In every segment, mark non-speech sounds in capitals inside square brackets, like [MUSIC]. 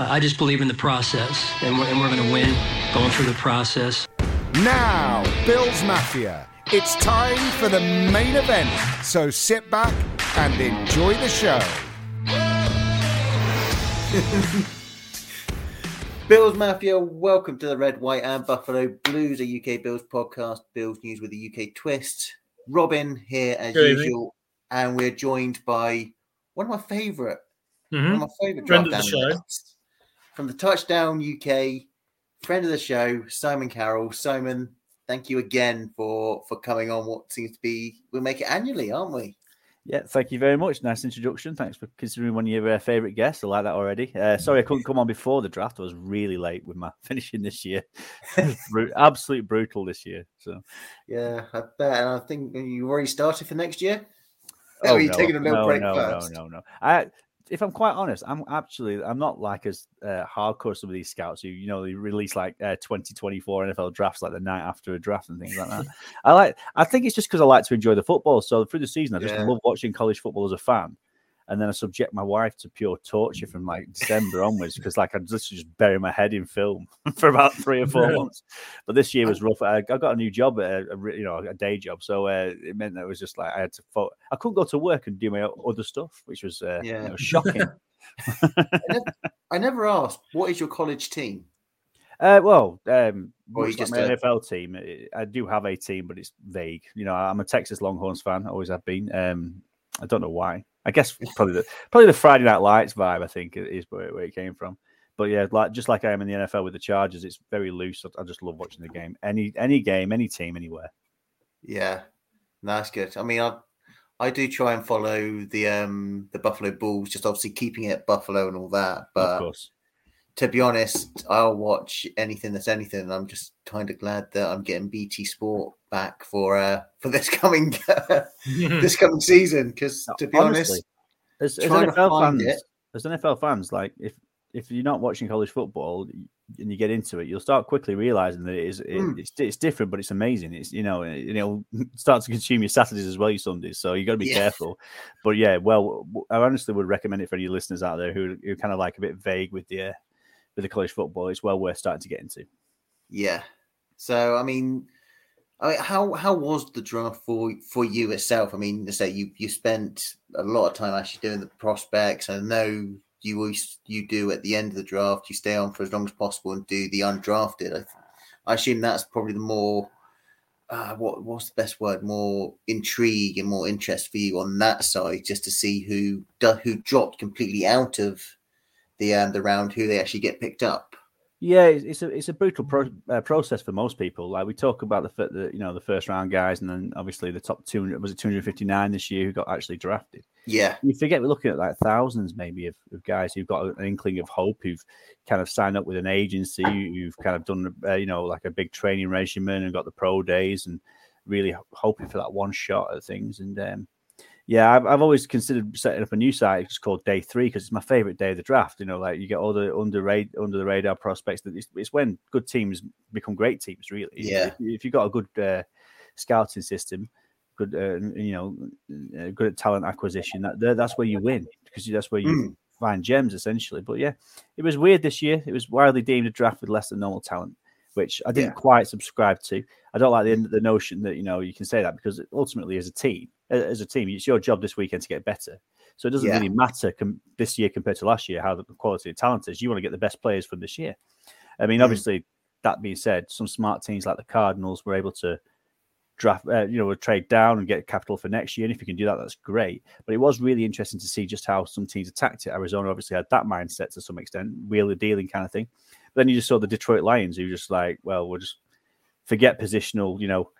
Uh, I just believe in the process, and we're, and we're going to win going through the process. Now, Bills Mafia, it's time for the main event. So sit back and enjoy the show. [LAUGHS] Bills Mafia, welcome to the Red, White, and Buffalo Blues, a UK Bills podcast, Bills news with a UK twist. Robin here as Good usual, evening. and we're joined by one of my favourite, one Mhm. of my favourite Friend of the show. analysts from the Touchdown UK, friend of the show, Simon Carroll. Simon, thank you again for for coming on. What seems to be we'll make it annually, aren't we? Yeah, thank you very much. Nice introduction. Thanks for considering one of your uh, favourite guests. I like that already. Uh, sorry I couldn't come on before the draft. I was really late with my [LAUGHS] finishing this year. [LAUGHS] Bru- Absolute brutal this year. So Yeah, I bet. And I think you already started for next year. Oh, are you no, taking a little no, break no, first? No, no, no. I, if I'm quite honest, I'm actually I'm not like as uh, hardcore some of these scouts who you know they release like uh, 2024 NFL drafts like the night after a draft and things like that. [LAUGHS] I like. I think it's just because I like to enjoy the football. So through the season, I just Yeah. love watching college football as a fan. And then I subject my wife to pure torture from like December onwards because like I just just bury my head in film [LAUGHS] for about three or four months. But this year was rough. I, I got a new job, a, a you know, a day job, so uh, it meant that it was just like I had to. Fo- I couldn't go to work and do my other stuff, which was uh, you know, shocking. [LAUGHS] I never asked, what is your college team? uh, well, um, Or you much like just my a- NFL team, I do have a team, but it's vague. You know, I'm a Texas Longhorns fan. Always have been. Um, I don't know why. I guess probably the probably the Friday Night Lights vibe. I think is where, where it came from. But yeah, like just like I am in the NFL with the Chargers, it's very loose. I, I just love watching the game. Any any game, any team, anywhere. Yeah, no, that's good. I mean, I I do try and follow the um the Buffalo Bulls, just obviously keeping it Buffalo and all that. of But course. to be honest, I'll watch anything that's anything. I'm just kind of glad that I'm getting BT Sport back for uh for this [LAUGHS] coming [LAUGHS] this coming season. Because to be Honestly, honest, as, as NFL fans, it- as NFL fans, like if if you're not watching college football and you get into it, you'll start quickly realizing that it is it, Mm. it's it's different, but it's amazing. It's you know and it, you know [LAUGHS] start to consume your Saturdays as well, your Sundays. So you got to be Yeah. careful. But yeah, well, I honestly would recommend it for any listeners out there who who kind of like a bit vague with the uh, with the college football. It's well worth starting to get into. Yeah. So I mean, I mean, how how was the draft for for you itself? I mean, to say you you spent a lot of time actually doing the prospects. I know you always you do at the end of the draft. You stay on for as long as possible and do the undrafted. I, I assume that's probably the more uh, what what's the best word? More intrigue and more interest for you on that side, just to see who who dropped completely out of the um, the round, who they actually get picked up. Yeah, it's, it's a it's a brutal pro- uh, process for most people. Like we talk about the the you know the first round guys, and then obviously the top two hundred was it two hundred fifty nine this year who got actually drafted. Yeah, You forget we're looking at like thousands maybe of, of guys who've got an inkling of hope, who've kind of signed up with an agency, who've kind of done uh, you know like a big training regimen and got the pro days and really hoping for that one shot at things. And um, yeah, I've, I've always considered setting up a new site. It's called Day Three because it's my favorite day of the draft. You know, like you get all the under under the radar prospects. That it's, it's when good teams become great teams. Really, Yeah. If, if you've got a good uh, scouting system, good uh, you know, uh, good at talent acquisition, that that- that's where you win because that's where you Mm. find gems essentially. But yeah, it was weird this year. It was widely deemed a draft with less than normal talent, which I didn't Yeah. quite subscribe to. I don't like the the notion that you know you can say that because ultimately, as a team, as a team, it's your job this weekend to get better. So it doesn't Yeah. really matter com- this year compared to last year how the quality of talent is. You want to get the best players from this year. I mean, Mm. obviously, that being said, some smart teams like the Cardinals were able to draft, uh, you know, trade down and get capital for next year. And if you can do that, that's great. But it was really interesting to see just how some teams attacked it. Arizona obviously had that mindset to some extent, wheel wheeler dealing kind of thing. But then you just saw the Detroit Lions who just like, well, we'll just forget positional, you know,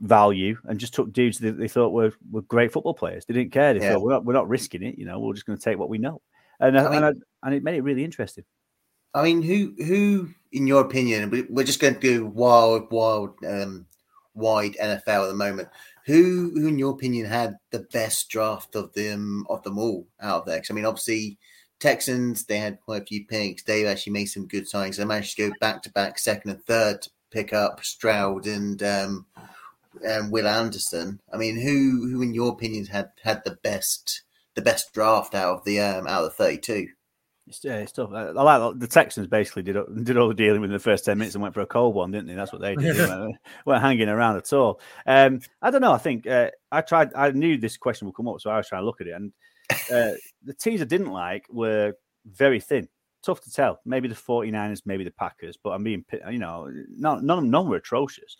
value and just took dudes that they thought were, were great football players. They didn't care. They Yeah. thought we're not, we're not risking it. You know, we're just going to take what we know. And I, I mean- and, I, and it made it really interesting. I mean, who who in your opinion? we- We're just going to do wild, wild, um, wide NFL at the moment. Who who in your opinion had the best draft of them of them all out there? 'Cause, I mean, obviously Texans they had quite a few picks. They actually made some good signings. They managed to go back to back, second and third pick up Stroud and um, and Will Anderson. I mean, who who in your opinion had had the best the best draft out of the um, out of the thirty two? It's, yeah, it's tough. I, like the Texans basically did did all the dealing within the first ten minutes and went for a cold one, didn't they? That's what they did. they weren't, [LAUGHS] weren't hanging around at all. Um, I don't know. I think uh, I tried. I knew this question would come up, so I was trying to look at it, and uh, the teams I didn't like were very thin. Tough to tell. Maybe the 49ers, maybe the Packers, but I'm being, you know, none, none, none were atrocious.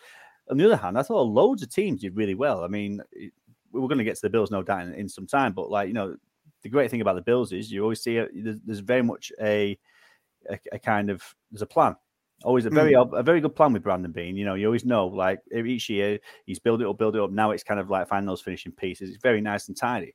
On the other hand, I thought loads of teams did really well. I mean, we're going to get to the Bills no doubt in, in some time, but like, you know, the great thing about the Bills is you always see a, there's, there's, very much a, a, a kind of there's a plan. Always a very mm. a very good plan with Brandon Beane. You know, you always know like each year he's build it up, build it up. Now it's kind of like finding those finishing pieces. It's very nice and tidy.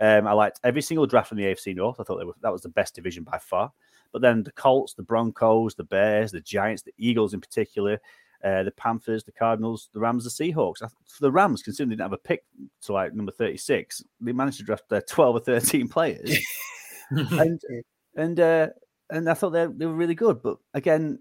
Um, I liked every single draft in the AFC North. I thought were, that was the best division by far. But then the Colts, the Broncos, the Bears, the Giants, the Eagles in particular, uh, the Panthers, the Cardinals, the Rams, the Seahawks. For the Rams, considering they didn't have a pick to like number 36, they managed to draft their 12 or 13 players. [LAUGHS] and and uh, and I thought they, they were really good. But again,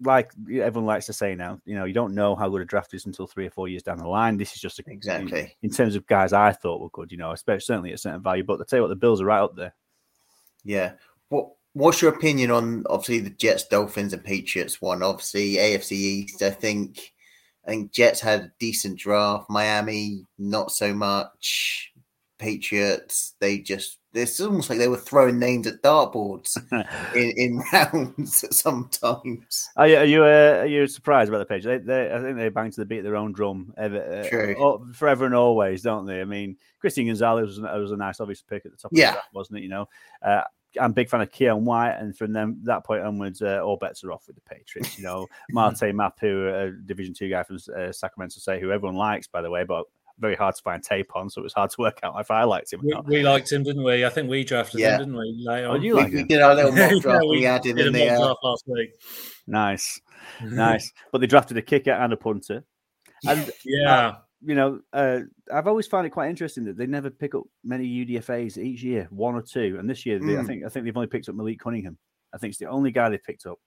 like everyone likes to say now, you know, you don't know how good a draft is until three or four years down the line. This is just a, exactly in, terms of guys I thought were good, you know, especially certainly at certain value. But I tell you what, the Bills are right up there. Yeah. What What's your opinion on obviously the Jets, Dolphins, and Patriots one? Obviously, AFC East. I think I think Jets had a decent draft. Miami, not so much. Patriots, they just it's almost like they were throwing names at dartboards [LAUGHS] in, in rounds [LAUGHS] sometimes. Are you are you, uh, are you surprised about the page? They, they, I think they bang to the beat of their own drum ever, uh, forever and always, don't they? I mean, Christian Gonzalez was, was a nice obvious pick at the top. Yeah, the draft, wasn't it? You know, uh, I'm a big fan of Keion White, and from them that point onwards, uh, all bets are off with the Patriots. You know, [LAUGHS] Marte Mapu, a Division Two guy from uh, Sacramento State, who everyone likes, by the way, but very hard to find tape on, so it was hard to work out if I liked him. We, we, liked him, didn't we? I think we drafted yeah. him, didn't we? oh, you like we, we, did our little [LAUGHS] mock draft. yeah, we, we had him in the uh... last week. Nice, [LAUGHS] nice. But they drafted a kicker and a punter, and yeah. You know, uh, I've always found it quite interesting that they never pick up many UDFA's each year, one or two. And this year, they, mm. I think I think they've only picked up Malik Cunningham. I think it's the only guy they picked up,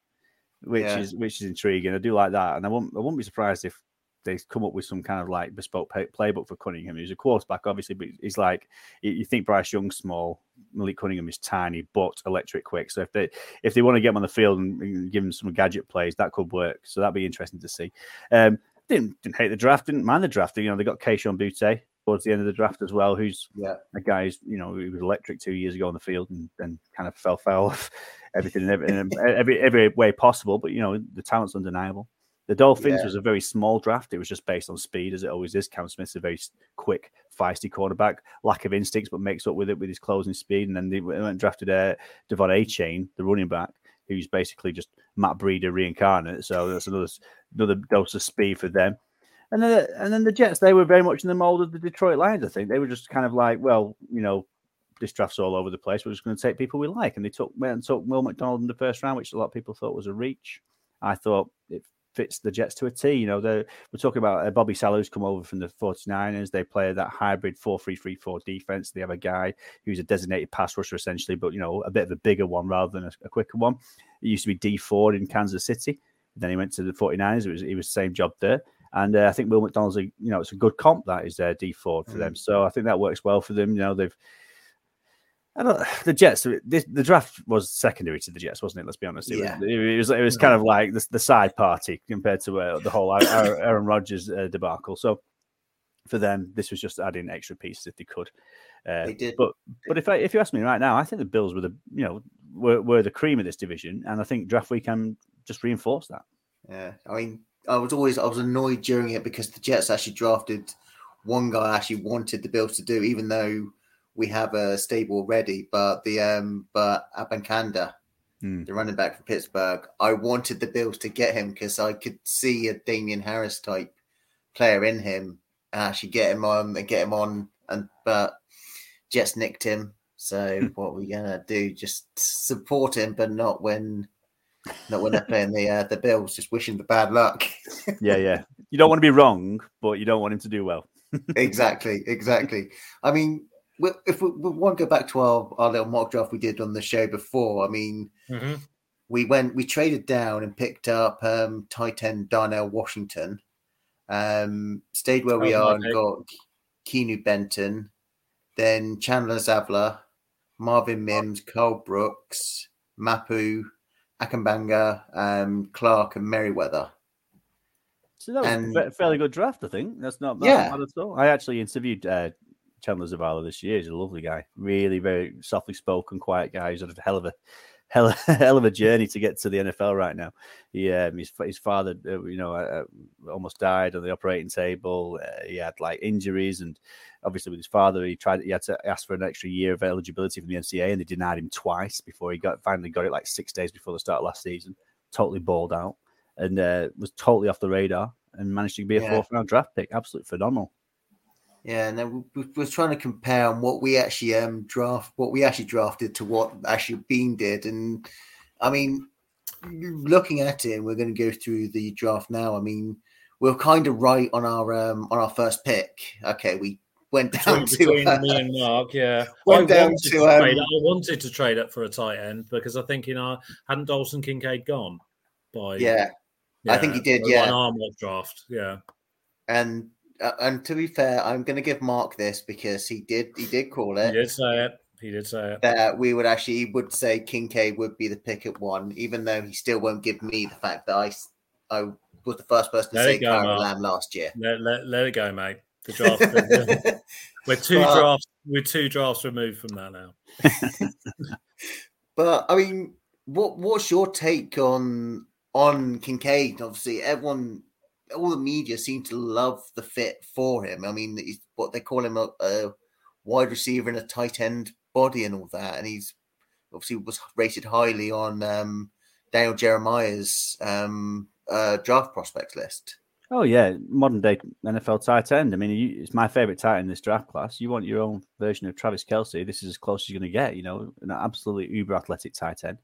which yeah. is which is intriguing. I do like that, and I won't I won't be surprised if they come up with some kind of like bespoke pay, playbook for Cunningham. He's a quarterback, obviously, but he's like you think Bryce Young's small, Malik Cunningham is tiny but electric quick. So if they if they want to get him on the field and give him some gadget plays, that could work. So that'd be interesting to see. Um, didn't didn't hate the draft, didn't mind the draft. You know, they got Kayshon Boutte towards the end of the draft as well, who's yeah. a guy who's, you know, he was electric two years ago on the field and then kind of fell foul of everything in every, [LAUGHS] every, every way possible. But, you know, the talent's undeniable. The Dolphins yeah. was a very small draft. It was just based on speed, as it always is. Cam Smith's a very quick, feisty quarterback, lack of instincts, but makes up with it with his closing speed. And then they went and drafted uh, De'Von Achane, the running back, who's basically just Matt Breida reincarnate. So that's another another dose of speed for them. And then, and then the Jets, they were very much in the mold of the Detroit Lions. I think they were just kind of like, well, you know, this draft's all over the place. We're just going to take people we like, and they took went and took Will McDonald in the first round, which a lot of people thought was a reach. I thought it fits the Jets to a T. You know, we're talking about uh, Bobby Saleh's come over from the 49ers. They play that hybrid 4 3 3 4 defense. They have a guy who's a designated pass rusher, essentially, but, you know, a bit of a bigger one rather than a, a quicker one. It used to be Dee Ford in Kansas City. Then he went to the 49ers. It was, it was the same job there. And uh, I think Will McDonald's, a, you know, it's a good comp that is uh, Dee Ford for mm. them. So I think that works well for them. You know, they've I don't, the Jets. This, the draft was secondary to the Jets, wasn't it? Let's be honest. It yeah. was. It was, it was kind of like the, the side party compared to uh, the whole [COUGHS] Aaron Rodgers uh, debacle. So for them, this was just adding extra pieces if they could. Uh, they did. But but if I, if you ask me right now, I think the Bills were the you know were, were the cream of this division, and I think draft weekend just reinforced that. Yeah, I mean, I was always I was annoyed during it because the Jets actually drafted one guy I actually wanted the Bills to do, even though we have a stable already. But the um, but Abanikanda, mm. the running back from Pittsburgh, I wanted the Bills to get him because I could see a Damien Harris type player in him and actually get him on and get him on. And but Jets nicked him. So hmm. what are we gonna do? Just support him, but not when not when they're playing the uh, the Bills. Just wishing the bad luck. [LAUGHS] yeah, yeah. You don't want to be wrong, but you don't want him to do well. [LAUGHS] exactly, exactly. I mean, if we, we, want to go back to our, our little mock draft we did on the show before, I mean, mm-hmm. we went, we traded down and picked up um, tight end Darnell Washington, um, stayed where we oh, are and got Keanu Benton, then Chandler Zavala, Marvin Mims, Karl Brooks, Mapu, Abanikanda, um, Clark, and Merriweather. So that was and, a fairly good draft, I think. That's not, yeah. bad at all. I actually interviewed uh, Chandler Zavala this year. He's a lovely guy, really very softly spoken, quiet guy. He's had a hell of a [LAUGHS] hell, hell of a journey to get to the NFL right now. He, um, his, his father, uh, you know, uh, uh, almost died on the operating table. Uh, he had like injuries, and obviously with his father, he tried. He had to ask for an extra year of eligibility from the NCAA, and they denied him twice before he got finally got it like six days before the start of last season. Totally balled out and uh, was totally off the radar and managed to be a yeah. fourth round draft pick. Absolutely phenomenal. Yeah, and then we, we, trying to compare on what we actually um draft, what we actually drafted to what actually Beane did, and I mean, looking at it, and we're going to go through the draft now. I mean, we're kind of right on our um on our first pick. Okay, we went [LAUGHS] down between, to between uh, me and Mark. Yeah, [LAUGHS] went I down to, to um, I wanted to trade up for a tight end because I think you know hadn't Dalton Kincaid gone by yeah, yeah I think he did. Yeah, an arm draft. Yeah, and uh, and to be fair, I'm going to give Mark this because he did he did call it. He did say it. He did say it. That we would actually would say Kincaid would be the pick at one, even though he still won't give me the fact that I I was the first person to let say Kaiir Elam last year. Let, let, let it go, mate. The [LAUGHS] draft. we're two but, drafts. We're two drafts removed from that now. [LAUGHS] but I mean, what what's your take on on Kincaid? Obviously, everyone all the media seem to love the fit for him. I mean, he's what they call him a, a wide receiver and a tight end body and all that, and he's obviously was rated highly on um, Daniel Jeremiah's um, uh, draft prospects list. Oh yeah, modern day NFL tight end. I mean, you, it's my favorite tight end in this draft class. You want your own version of Travis Kelce. This is as close as you're going to get. You know, an absolutely uber athletic tight end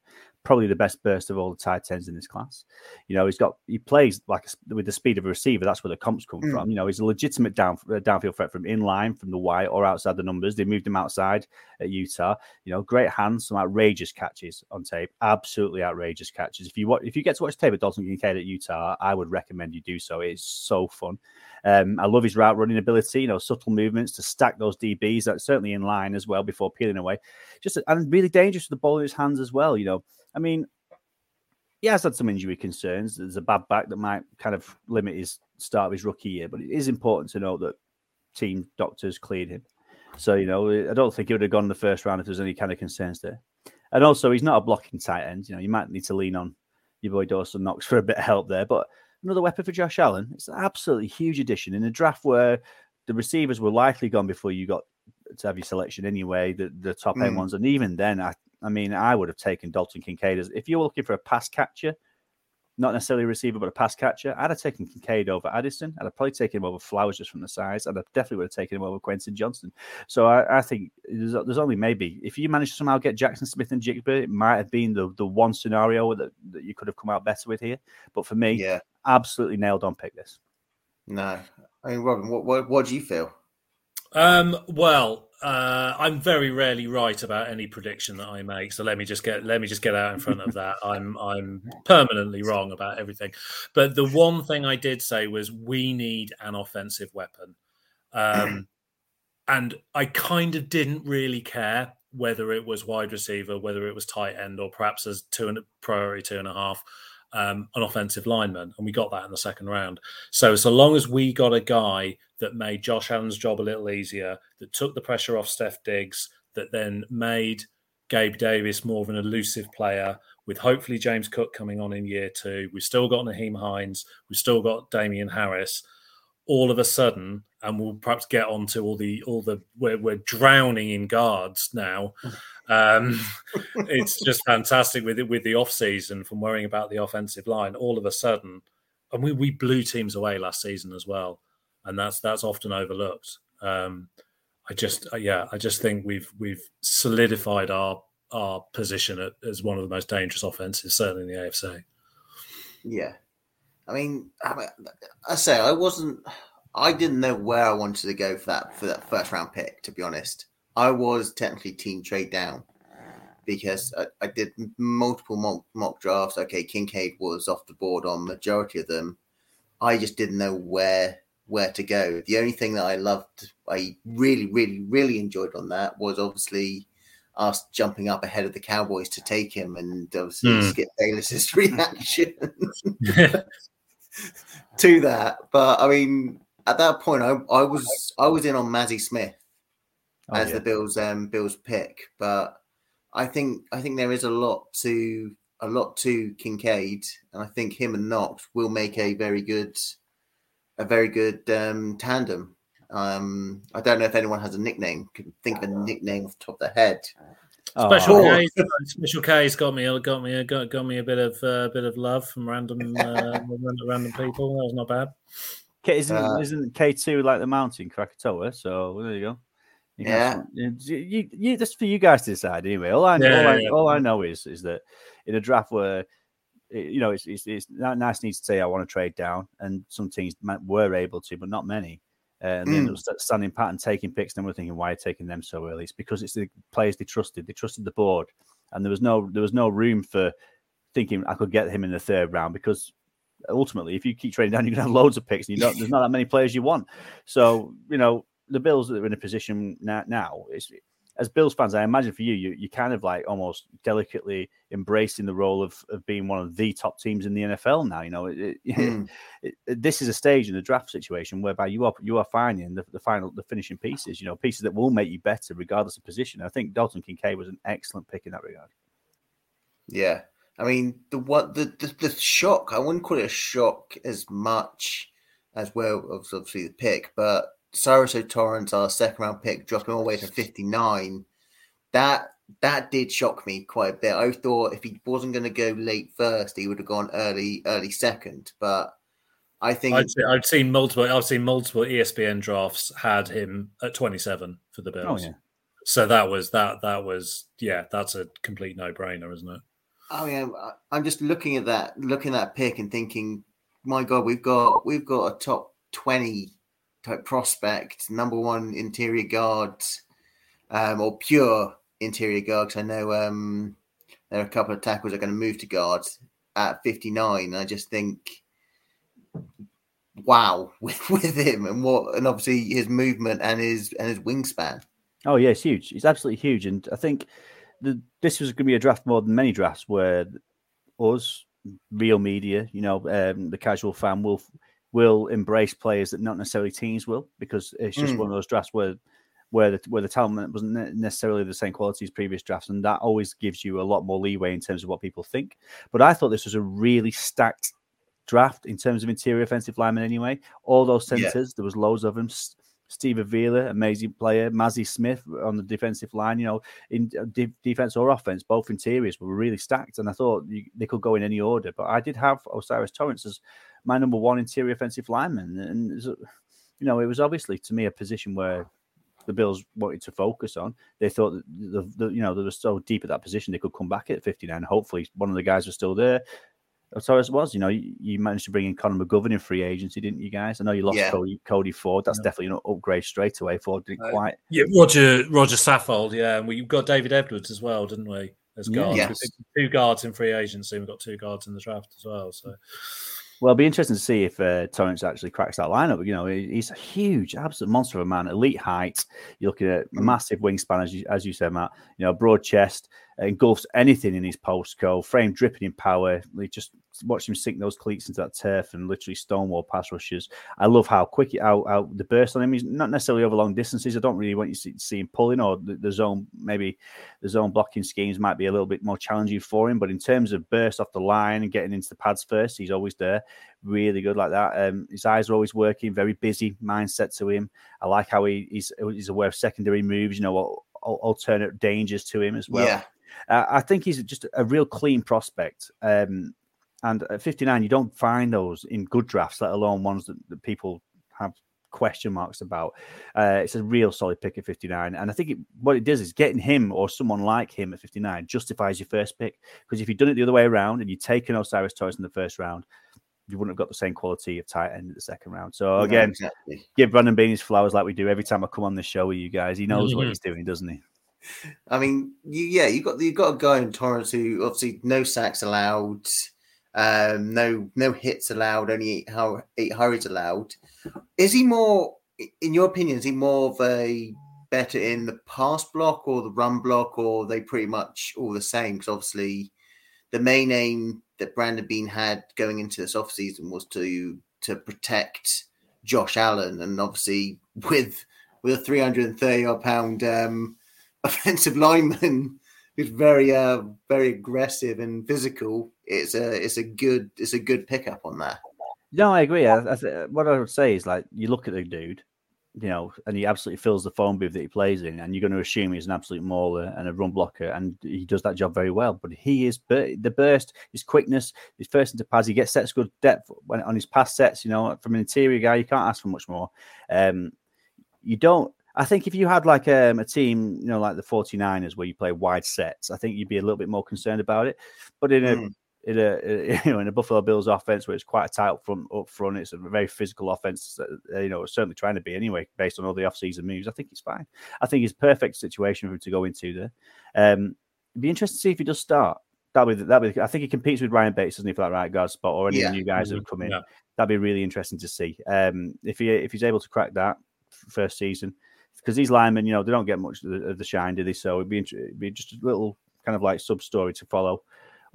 probably the best burst of all the tight ends in this class. You know, he's got he plays like a, with the speed of a receiver. That's where the comps come mm. from. You know, he's a legitimate down uh, downfield threat from in line, from the wide or outside the numbers. They moved him outside at Utah. You know, great hands, some outrageous catches on tape. Absolutely outrageous catches. If you if you get to watch tape of Dalton Kincaid at Utah, I would recommend you do so. It's so fun. Um, I love his route running ability. You know, subtle movements to stack those DBs. That's certainly in line as well before peeling away. Just and really dangerous with the ball in his hands as well. You know I mean, he has had some injury concerns. There's a bad back that might kind of limit his start of his rookie year, but it is important to note that team doctors cleared him. So, you know, I don't think he would have gone in the first round if there's any kind of concerns there. And also, he's not a blocking tight end. You know, you might need to lean on your boy Dawson Knox for a bit of help there. But another weapon for Josh Allen. It's an absolutely huge addition in a draft where the receivers were likely gone before you got to have your selection anyway, the, the top end mm. ones. And even then, I I mean, I would have taken Dalton Kincaid as if you were looking for a pass catcher, not necessarily a receiver, but a pass catcher. I'd have taken Kincaid over Addison. I'd have probably taken him over Flowers just from the size. And I'd have definitely would have taken him over Quentin Johnston. So I, I think there's, there's, only maybe if you manage to somehow get Jackson Smith-Njigba, it might have been the, the one scenario that, that you could have come out better with here. But for me, yeah, absolutely nailed on pick this. No, I mean, Robin, what what, what do you feel? Um, well, uh, I'm very rarely right about any prediction that I make, so let me just get let me just get out in front of that. [LAUGHS] I'm I'm permanently wrong about everything. But the one thing I did say was we need an offensive weapon, um, [CLEARS THROAT] and I kind of didn't really care whether it was wide receiver, whether it was tight end, or perhaps as two and a priority two and a half um, an offensive lineman, and we got that in the second round. So, so long as we got a guy that made Josh Allen's job a little easier, that took the pressure off Stef Diggs, that then made Gabe Davis more of an elusive player, with hopefully James Cook coming on in year two, we've still got Nyheim Hines, we've still got Damien Harris. All of a sudden, and we'll perhaps get on to all the all the we're, we're drowning in guards now. Um, [LAUGHS] it's just fantastic with it with the off season from worrying about the offensive line. All of a sudden, and we, we blew teams away last season as well, and that's that's often overlooked. Um, I just uh, yeah, I just think we've we've solidified our our position at, as one of the most dangerous offenses, certainly in the AFC. Yeah, I mean, I, I say I wasn't. I didn't know where I wanted to go for that for that first round pick. To be honest, I was technically team trade down because I, I did multiple mock, mock, drafts. Okay, Kincaid was off the board on majority of them. I just didn't know where where to go. The only thing that I loved, I really, really, really enjoyed on that was obviously us jumping up ahead of the Cowboys to take him, and obviously Hmm. Skip Bayless's [LAUGHS] reaction [LAUGHS] to that. But I mean, at that point, I, I was I was in on Mazi Smith Oh, as yeah. the Bills um Bills pick, but I think I think there is a lot to a lot to Kincaid, and I think him and Knox will make a very good a very good um, tandem. Um, I don't know if anyone has a nickname. Can think of a nickname off the top of their head. Oh, Special Oh. K, Special K's got me, got me, got, got me a bit of, uh, bit of love from random, uh, [LAUGHS] random people. That was not bad. K, isn't, Uh, isn't K2 like the mountain, Krakatoa? So there you go. You can have you, you, you, that's for you guys to decide anyway. All I, Yeah, all, I yeah. all I know is is that in a draft where you know it's, it's, it's nice need to say I want to trade down, and some teams might, were able to, but not many. Uh, and they ended up st- standing pat and taking picks. And we're thinking, why are you taking them so early? It's because it's the players they trusted. They trusted the board, and there was no there was no room for thinking I could get him in the third round because ultimately, if you keep trading down, you're gonna have loads of picks, and you don't. There's not that many players you want. So you know the Bills that are in a position now. now it's, as Bills fans, I imagine for you, you you kind of like almost delicately embracing the role of, of being one of the top teams in the NFL now. You know, it, it- [LAUGHS] Hmm. it- this is a stage in the draft situation whereby you are you are finding the, the final the finishing pieces. You know, pieces that will make you better regardless of position. I think Dalton Kincaid was an excellent pick in that regard. Yeah, I mean the what the, the the shock. I wouldn't call it a shock as much as well. Obviously the pick, but Cyrus Torrence, our uh, second round pick, dropping all the way to fifty nine. That that did shock me quite a bit. I thought if he wasn't going to go late first, he would have gone early early second. But I think I'd, se- I've seen multiple. I've seen multiple ESPN drafts had him at 27 for the Bills. Oh yeah, So that was that. That was yeah. That's a complete no brainer, isn't it? I mean, I- I'm just looking at that, looking at that pick and thinking, my God, we've got we've got a top twenty type prospect, number one interior guard, um, or pure interior guard. 'cause I know um, there are a couple of tackles that are going to move to guard at 59. I just think, wow, [LAUGHS] with, with him and what, and obviously his movement and his and his wingspan. Oh yeah, it's huge. It's absolutely huge, and I think the, this was going to be a draft more than many drafts where us, real media, you know, um, the casual fan will will embrace players that not necessarily teams will, because it's just Mm. one of those drafts where where the where the talent wasn't necessarily the same quality as previous drafts, and that always gives you a lot more leeway in terms of what people think. But I thought this was a really stacked draft in terms of interior offensive linemen. Anyway, all those Yeah. centers, there was loads of them. Steve Avila, amazing player. Mazi Smith on the defensive line. You know, in uh, de- defense or offense, both interiors were really stacked, and I thought you, they could go in any order. But I did have O'Cyrus Torrence as my number one interior offensive lineman, and it was, you know, it was obviously to me a position where the Bills wanted to focus on. They thought that the, the you know they were so deep at that position they could come back at 59. Hopefully, one of the guys was still there. Torres was, you know, you, you managed to bring in Connor McGovern in free agency, didn't you guys? I know you lost Yeah. Cody, Cody Ford. That's Yeah. definitely an upgrade straight away. Ford didn't Uh, quite. Yeah, Roger Roger Saffold. Yeah, and we've got David Edwards as well, didn't we? As guards, We Yes. picked two guards in free agency. We've got two guards in the draft as well. So Well, it'll be interesting to see if uh, Torrence actually cracks that lineup. You know, he's a huge, absolute monster of a man, elite height. You're looking at a Mm. massive wingspan, as you, as you said, Matt. You know, broad chest, engulfs anything in his postcode, frame dripping in power. He just watch him sink those cleats into that turf and literally stonewall pass rushes. I love how quick, how, how the burst on him. He's not necessarily over long distances. I don't really want you to see, see him pulling or the, the zone, maybe the zone blocking schemes might be a little bit more challenging for him. But in terms of burst off the line and getting into the pads first, he's always there. Really good like that. Um, his eyes are always working, very busy mindset to him. I like how he, he's, he's aware of secondary moves, you know, al- al- alternate dangers to him as well. yeah, Uh, I think he's just a real clean prospect. Um, and at 59, you don't find those in good drafts, let alone ones that, that people have question marks about. Uh, it's a real solid pick at 59. And I think it, what it does is getting him or someone like him at 59 justifies your first pick. Because if you'd done it the other way around and you'd taken O'Cyrus Torres in the first round, you wouldn't have got the same quality of tight end in the second round. So No, again, exactly. give Brandon Beane his flowers like we do every time I come on this show with you guys. He knows what Mhm. he's doing, doesn't he? I mean, you, yeah, you got you got a guy in Torrence who obviously no sacks allowed, um, no no hits allowed, only eight, how eight hurries allowed. Is he more, in your opinion, is he more of a better in the pass block or the run block, or they pretty much all the same? Because obviously, the main aim that Brandon Beane had going into this offseason was to to protect Josh Allen, and obviously [LAUGHS] with with a 330 odd pound um, [LAUGHS] offensive lineman who's very uh very aggressive and physical, it's a it's a good it's a good pickup on that. No, I agree. I, I what I would say is like you look at the dude, you know, and he absolutely fills the phone booth that he plays in, and you're going to assume he's an absolute mauler and a run blocker, and he does that job very well. But he is the burst, his quickness, his first into pass, he gets sets good depth when on his pass sets. You know, from an interior guy, you can't ask for much more. Um, you don't. I think if you had like um, a team, you know, like the 49ers where you play wide sets, I think you'd be a little bit more concerned about it. But in a Mm. In a [LAUGHS] you know in a Buffalo Bills offense where it's quite a tight up front up front, it's a very physical offense. uh, You know, certainly trying to be anyway, based on all the offseason moves. I think it's fine. I think it's a perfect situation for him to go into there. Um, it'd be interesting to see if he does start. That'll be that'll be. I think he competes with Ryan Bates, doesn't he, for that right guard spot, or any Yeah. of the new guys that have come in. Yeah. That'd be really interesting to see. Um, if he if he's able to crack that first season, because these linemen, you know, they don't get much of the, of the shine, do they? So it'd be int- it'd be just a little kind of like sub story to follow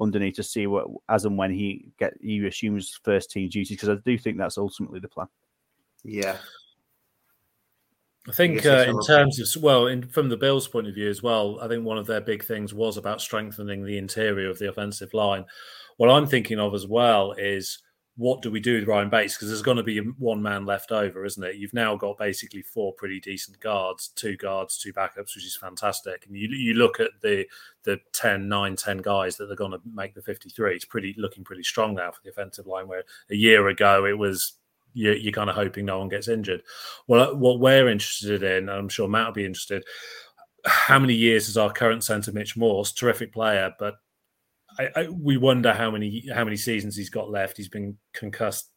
underneath to see what as and when he get he assumes first team duties because I do think that's ultimately the plan. Yeah, I think guess uh, in all- terms of well, in, from the Bills' point of view as well, I think one of their big things was about strengthening the interior of the offensive line. What I'm thinking of as well is what do we do with Ryan Bates? Because there's going to be one man left over, isn't it? You've now got basically four pretty decent guards, two guards, two backups, which is fantastic. And you you look at the the 10, 9, 10 guys that are going to make the 53. It's pretty looking pretty strong now for the offensive line. Where a year ago it was you're, you're kind of hoping no one gets injured. Well, uh, what we're interested in, and I'm sure Matt will be interested. How many years is our current centre Mitch Morse? Terrific player, but I, I, we wonder how many how many seasons he's got left. He's been concussed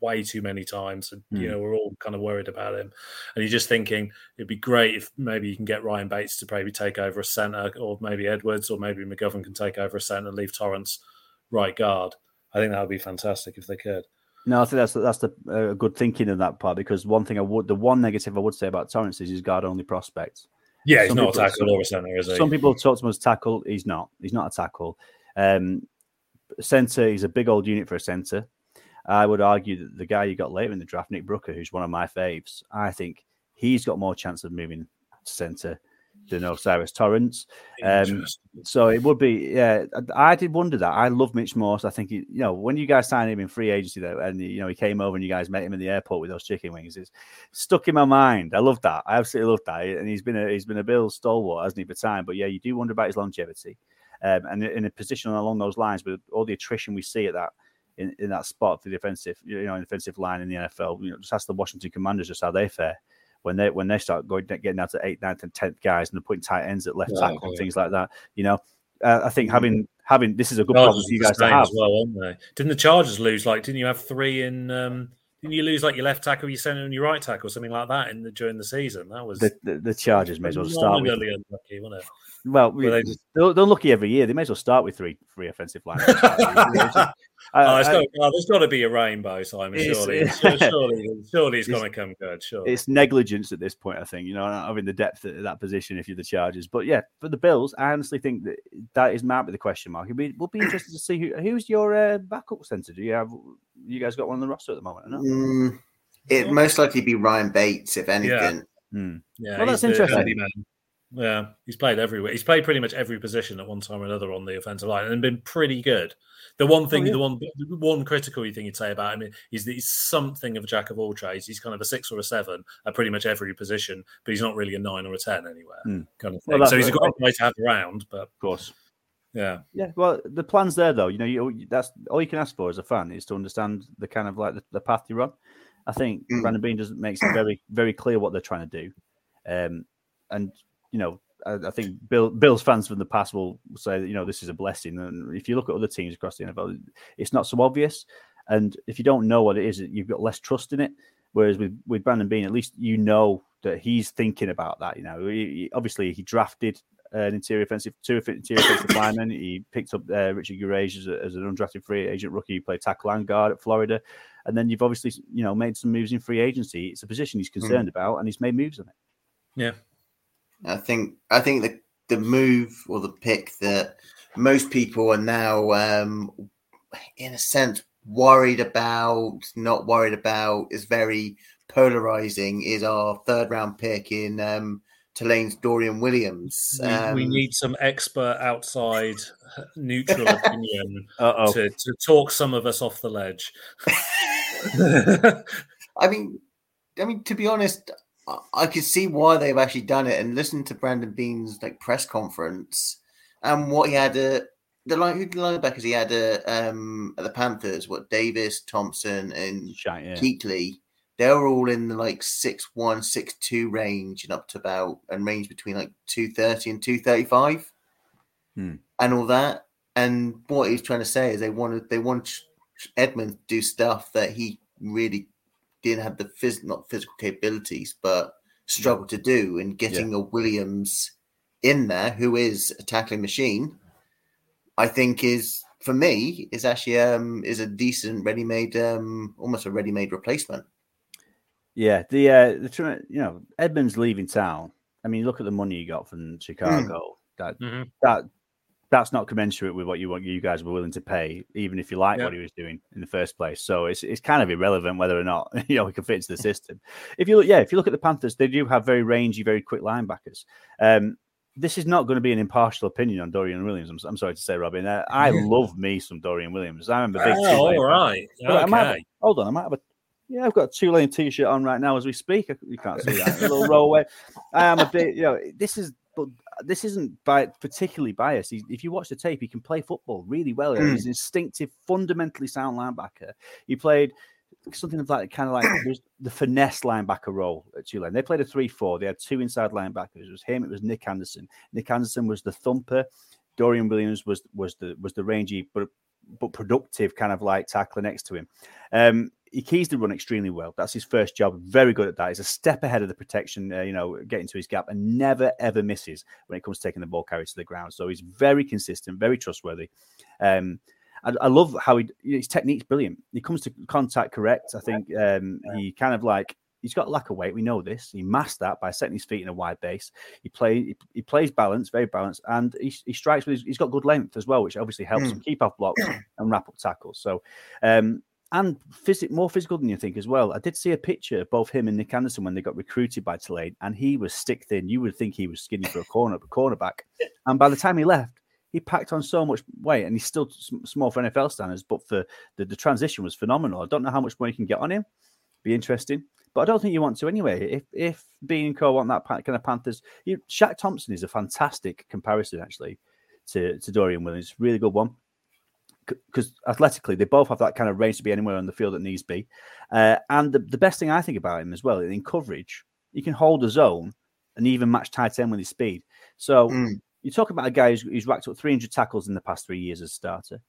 way too many times, and you Hmm. know we're all kind of worried about him. And you're just thinking it'd be great if maybe you can get Ryan Bates to maybe take over a centre, or maybe Edwards, or maybe McGovern can take over a centre and leave Torrence right guard. I think that would be fantastic if they could. No, I think that's that's the uh, good thinking in that part because one thing I would the one negative I would say about Torrence is his guard only prospect. Yeah, he's Some not a people- tackle or a centre, is he? Some people talk to him as tackle. He's not. He's not a tackle. Um, center. He's a big old unit for a center. I would argue that the guy you got later in the draft, Nick Broeker, who's one of my faves, I think he's got more chance of moving to center than O'Cyrus Torrence. Um, so it would be, yeah. I I did wonder that. I love Mitch Morse. I think, he, you know, when you guys signed him in free agency, though, and you know he came over and you guys met him in the airport with those chicken wings, it's stuck in my mind. I love that. I absolutely love that. And he's been a he's been a Bill stalwart, hasn't he, for time? But yeah, you do wonder about his longevity. Um, and in a position along those lines, with all the attrition we see at that in, in that spot for the offensive, you know, defensive line in the NFL, you know, just ask the Washington Commanders just how they fare when they when they start going getting down to eighth, ninth, and tenth guys, and they're putting tight ends at left Yeah, tackle and things like that. You know, uh, I think having having this is a good Chargers problem for you guys to have. as well, aren't they? Didn't the Chargers lose like? Didn't you have three in? Um, didn't you lose like your left tackle, your centre, and your right tackle, something like that in the during the season? That was The, the, the Chargers may as well start with unlucky, wasn't it? well, Were they just- they're, they're lucky every year. They may as well start with three three offensive linemen. [LAUGHS] I- oh, it's I- got, oh, there's got to be a rainbow, Simon. It's- Surely, surely, surely, surely it's It's- going to come good. Sure. it's negligence at this point. I think you know not having the depth at that position if you're the Chargers. But yeah, for the Bills, I honestly think that that is might be the question mark. It'd be, we'll be interested to see who who's your uh, backup center. Do you have you guys got one on the roster at the moment? Or not? Mm, it'd most likely be Ryan Bates, if anything. Hmm. Yeah, Well, that's the interesting. Yeah, he's played everywhere. He's played pretty much every position at one time or another on the offensive line and been pretty good. The one thing, Oh, yeah. the one the one critical thing you'd say about him is that he's something of a jack of all trades. He's kind of a six or a seven at pretty much every position, but he's not really a nine or a ten anywhere. Hmm. Kind of Well, thing. that- so he's a great guy to have around, but Of course. yeah, Yeah, well, the plan's there though. You know, you, that's all you can ask for as a fan is to understand the kind of like the, the path you're on. I think Mm. Brandon Beane doesn't makes it very very clear what they're trying to do, um, and you know, I, I think Bill Bills fans from the past will say that you know this is a blessing. And if you look at other teams across the NFL, it's not so obvious. And if you don't know what it is, you've got less trust in it. Whereas with with Brandon Beane, at least you know that he's thinking about that. You know, he, obviously he drafted an interior offensive, two interior offensive linemen. He picked up uh, Richard Gouraige as, a, as an undrafted free agent rookie. He played tackle and guard at Florida, and then you've obviously you know made some moves in free agency. It's a position he's concerned about, and he's made moves on it. yeah. I think I think the the move or the pick that most people are now, um, in a sense, worried about, not worried about, is very polarizing. Is our third round pick in um, Tulane's Dorian Williams? We, Um, we need some expert outside neutral [LAUGHS] opinion to, to talk some of us off the ledge. [LAUGHS] I mean, I mean, to be honest, I, could see why they've actually done it and listen to Brandon Beane's like press conference and what he had a the line who the linebackers he had a, um at the Panthers, what Davis, Thompson, and Shite, yeah. Kuechly. They were all in the like six one, six two range and up to about and range between like two thirty and two thirty five, Hmm. and all that. And what he's trying to say is they wanted they want Edmund to do stuff that he really didn't have the phys- not physical capabilities, but struggled to do. And getting a Williams in there, who is a tackling machine, I think is for me is actually um is a decent ready-made um almost a ready-made replacement. Yeah, the uh, the you know Edmunds leaving town. I mean, look at the money he got from Chicago. That Mhm. that that's not commensurate with what you want you guys were willing to pay, even if you like Yeah. what he was doing in the first place. So it's it's kind of irrelevant whether or not [LAUGHS] you know he can fit into the system. If you look, yeah, if you look at the Panthers, they do have very rangy, very quick linebackers. Um, this is not going to be an impartial opinion on Dorian Williams. I'm, I'm sorry to say, Robin. Uh, I love me some Dorian Williams. I'm a big. Oh, all right. I might have- Okay. hold on, I might have a. Yeah, I've got a Tulane t-shirt on right now as we speak. You can't see that. A little roll away. I am a bit, you know, this is, but this isn't by particularly biased. He's, if you watch the tape, he can play football really well. Mm. He's an instinctive, fundamentally sound linebacker. He played something of like kind of like the finesse linebacker role at Tulane. They played a three-four. They had two inside linebackers. It was him. It was Nick Anderson. Nick Anderson was the thumper. Dorian Williams was was the was the rangy but but productive kind of like tackler next to him. Um, he keys the run extremely well. That's his first job. Very good at that. He's a step ahead of the protection, uh, you know, getting to his gap and never ever misses when it comes to taking the ball carried to the ground. So he's very consistent, very trustworthy. Um, I, I love how he his technique's brilliant. He comes to contact correct. I think um, he kind of like he's got a lack of weight. We know this. He masked that by setting his feet in a wide base. He play he, he plays balance, very balanced, and he, he strikes with his, he's got good length as well, which obviously helps Mm. him keep off blocks [CLEARS THROAT] and wrap up tackles. So um, and physic more physical than you think as well. I did see a picture of both him and Nick Anderson when they got recruited by Tulane, and he was stick thin. You would think he was skinny for a corner, a cornerback. And by the time he left, he packed on so much weight, and he's still small for NFL standards. But for the, the transition was phenomenal. I don't know how much more you can get on him. Be interesting, but I don't think you want to anyway. If if Beane and Co want that kind of Panthers, you, Shaq Thompson is a fantastic comparison actually to to Dorian Williams. Really good one because athletically they both have that kind of range to be anywhere on the field that needs be. Uh, and the, the best thing I think about him as well in coverage, he can hold a zone and even match tight end with his speed. So Mm. you talk about a guy who's, who's racked up 300 tackles in the past three years as a starter.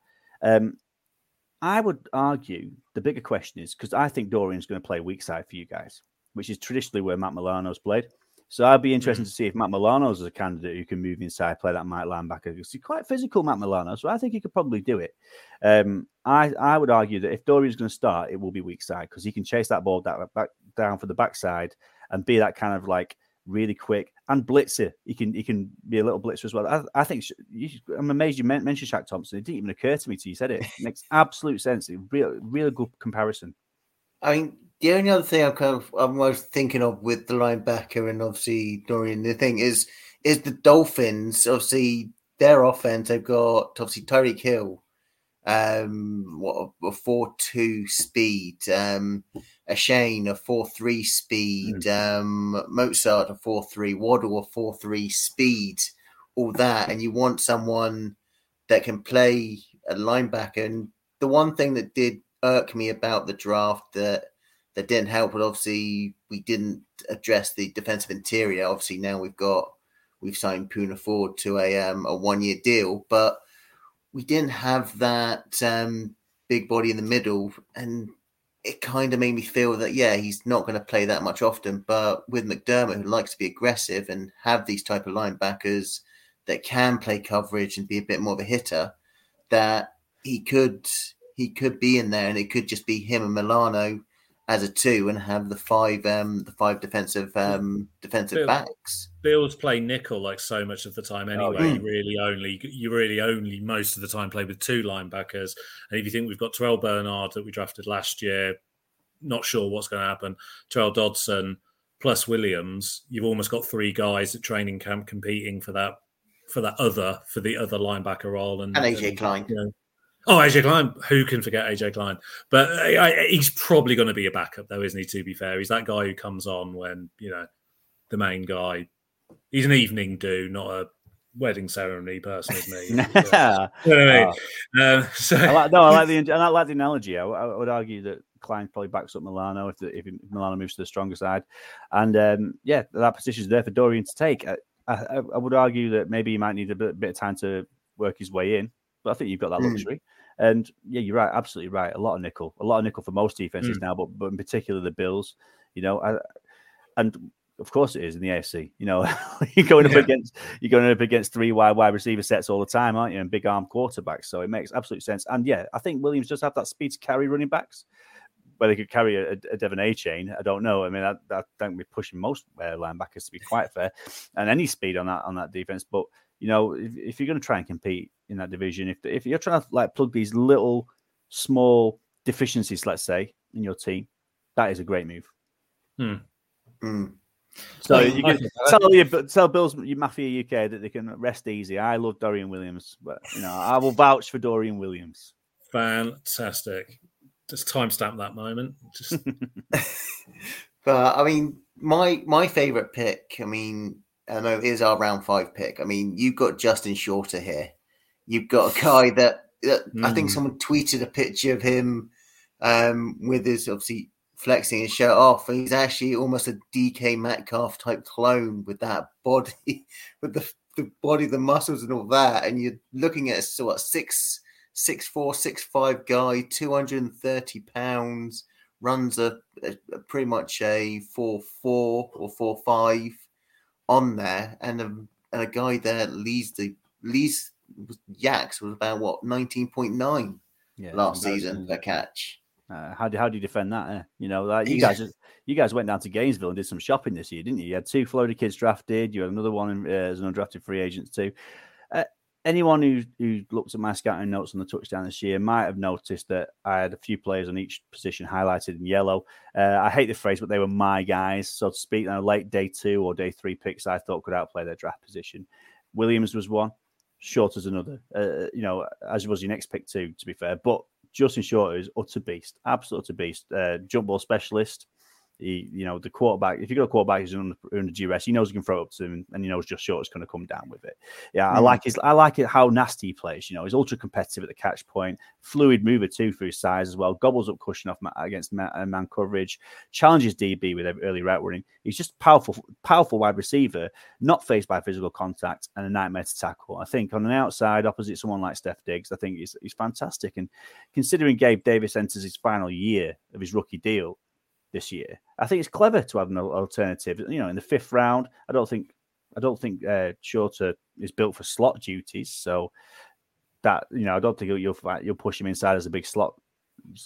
Um, I would argue the bigger question is because I think Dorian's going to play weak side for you guys, which is traditionally where Matt Milano's played. So I'd be interested to see if Matt Milano's is a candidate who can move inside, play that Mike linebacker. He's quite physical, Matt Milano, so I think he could probably do it. Um, I I would argue that if Dorian's going to start, it will be weak side because he can chase that ball down, back, down for the backside and be that kind of like really quick and blitzer. He can he can be a little blitzer as well. I, I think you, I'm amazed you mentioned Shaq Thompson. It didn't even occur to me till you said it. it makes [LAUGHS] absolute sense. It real real good comparison. I mean, the only other thing I'm kind of I'm most thinking of with the linebacker and obviously Dorian, the thing is is the Dolphins. Obviously, their offense. They've got obviously Tyreek Hill, um, what a four two speed, um, Achane a four three speed, um, Mostert a four three, Waddle a four three speed, all that, and you want someone that can play a linebacker. And the one thing that did irk me about the draft that that didn't help, but obviously we didn't address the defensive interior. Obviously now we've got we've signed Poona Ford to a um, a one year deal, but we didn't have that um, big body in the middle, and it kind of made me feel that yeah, he's not going to play that much often. But with McDermott, who likes to be aggressive and have these type of linebackers that can play coverage and be a bit more of a hitter, that he could he could be in there, and it could just be him and Milano. As a two and have the five um the five defensive um defensive Bill- backs. Bills play nickel like so much of the time anyway. yeah. You really only you really only most of the time play with two linebackers. And if you think we've got Terrel Bernard that we drafted last year, not sure what's going to happen. Tyrel Dodson plus Williams, you've almost got three guys at training camp competing for that for that other for the other linebacker role. And, And AJ Klein. you know- Oh, AJ Klein. Who can forget AJ Klein? But I, I, he's probably going to be a backup, though, isn't he? To be fair, he's that guy who comes on when you know the main guy. He's an evening do, not a wedding ceremony person, isn't he? Yeah. [LAUGHS] You know I mean? Um, so I like, no, I like [LAUGHS] the and I like the analogy. I, I would argue that Klein probably backs up Milano if the, if Milano moves to the stronger side, and um, yeah, that position is there for Dorian to take. I, I, I would argue that maybe he might need a bit, bit of time to work his way in, but I think you've got that Mm. And yeah, you're right, absolutely right. A lot of nickel, a lot of nickel for most defenses now, but but in particular the Bills. You know, I, and of course it is in the AFC. You know, [LAUGHS] you're going up Yeah. against you're going up against three wide wide receiver sets all the time, aren't you? And big arm quarterbacks. So it makes absolute sense. And yeah, I think Williams does have that speed to carry running backs. Where they could carry a, a De'Von Achane, I don't know. I mean, that, that don't be pushing most uh, linebackers to be quite fair, and any speed on that on that defense. But you know, if, if you're going to try and compete in that division, if if you're trying to like plug these little small deficiencies, let's say, in your team, that is a great move. Mm. So Oh, you can think tell, your, tell Bills, your Mafia UK that they can rest easy. I love Dorian Williams, but you know I will vouch for Dorian Williams. fantastic. Just timestamp that moment. Just [LAUGHS] [LAUGHS] But I mean, my my favorite pick. I mean, It is our round five pick. I mean, you've got Justin Shorter here. You've got a guy that, that I think Mm. someone tweeted a picture of him um, with his obviously flexing his shirt off, and he's actually almost a DK Metcalf type clone with that body, [LAUGHS] with the the body, the muscles, and all that. And you're looking at a sort of six six four six five guy, two hundred and thirty pounds runs a, a, a pretty much a four four or four five on there, and a and a guy that leads the leads Yaks was about what nineteen point nine Yeah, last season it? catch. Uh, how do how do you defend that? Eh? You know, like you guys, just- you guys went down to Gainesville and did some shopping this year, didn't you? You had two Florida kids drafted. You had another one uh, as an undrafted free agent too. Anyone who who looked at my scouting notes on the touchdown this year might have noticed that I had a few players on each position highlighted in yellow. Uh, I hate the phrase, but they were my guys, so to speak. Late day two or day three picks I thought could outplay their draft position. Williams was one. Short as another, uh, you know, as was your next pick too. To be fair, but Justin Shorter is utter beast, absolute utter beast. Uh, jump ball specialist. He, you know, the quarterback. If you got a quarterback who's under, under duress, he knows he can throw it up to him, and he knows just Shorter's going to come down with it. Yeah, I Mm. like his. I like it how nasty he plays. You know, he's ultra competitive at the catch point, fluid mover too for his size as well. Gobbles up cushion off ma- against man, uh, man coverage, challenges DB with early route running. He's just powerful, powerful wide receiver, not faced by physical contact and a nightmare to tackle. I think on the outside, opposite someone like Stef Diggs, I think he's, he's fantastic. And considering Gabe Davis enters his final year of his rookie deal this year, I think it's clever to have an alternative. You know, in the fifth round, I don't think I don't think uh, Shorter is built for slot duties, so that you know I don't think you'll you'll, push him inside as a big slot.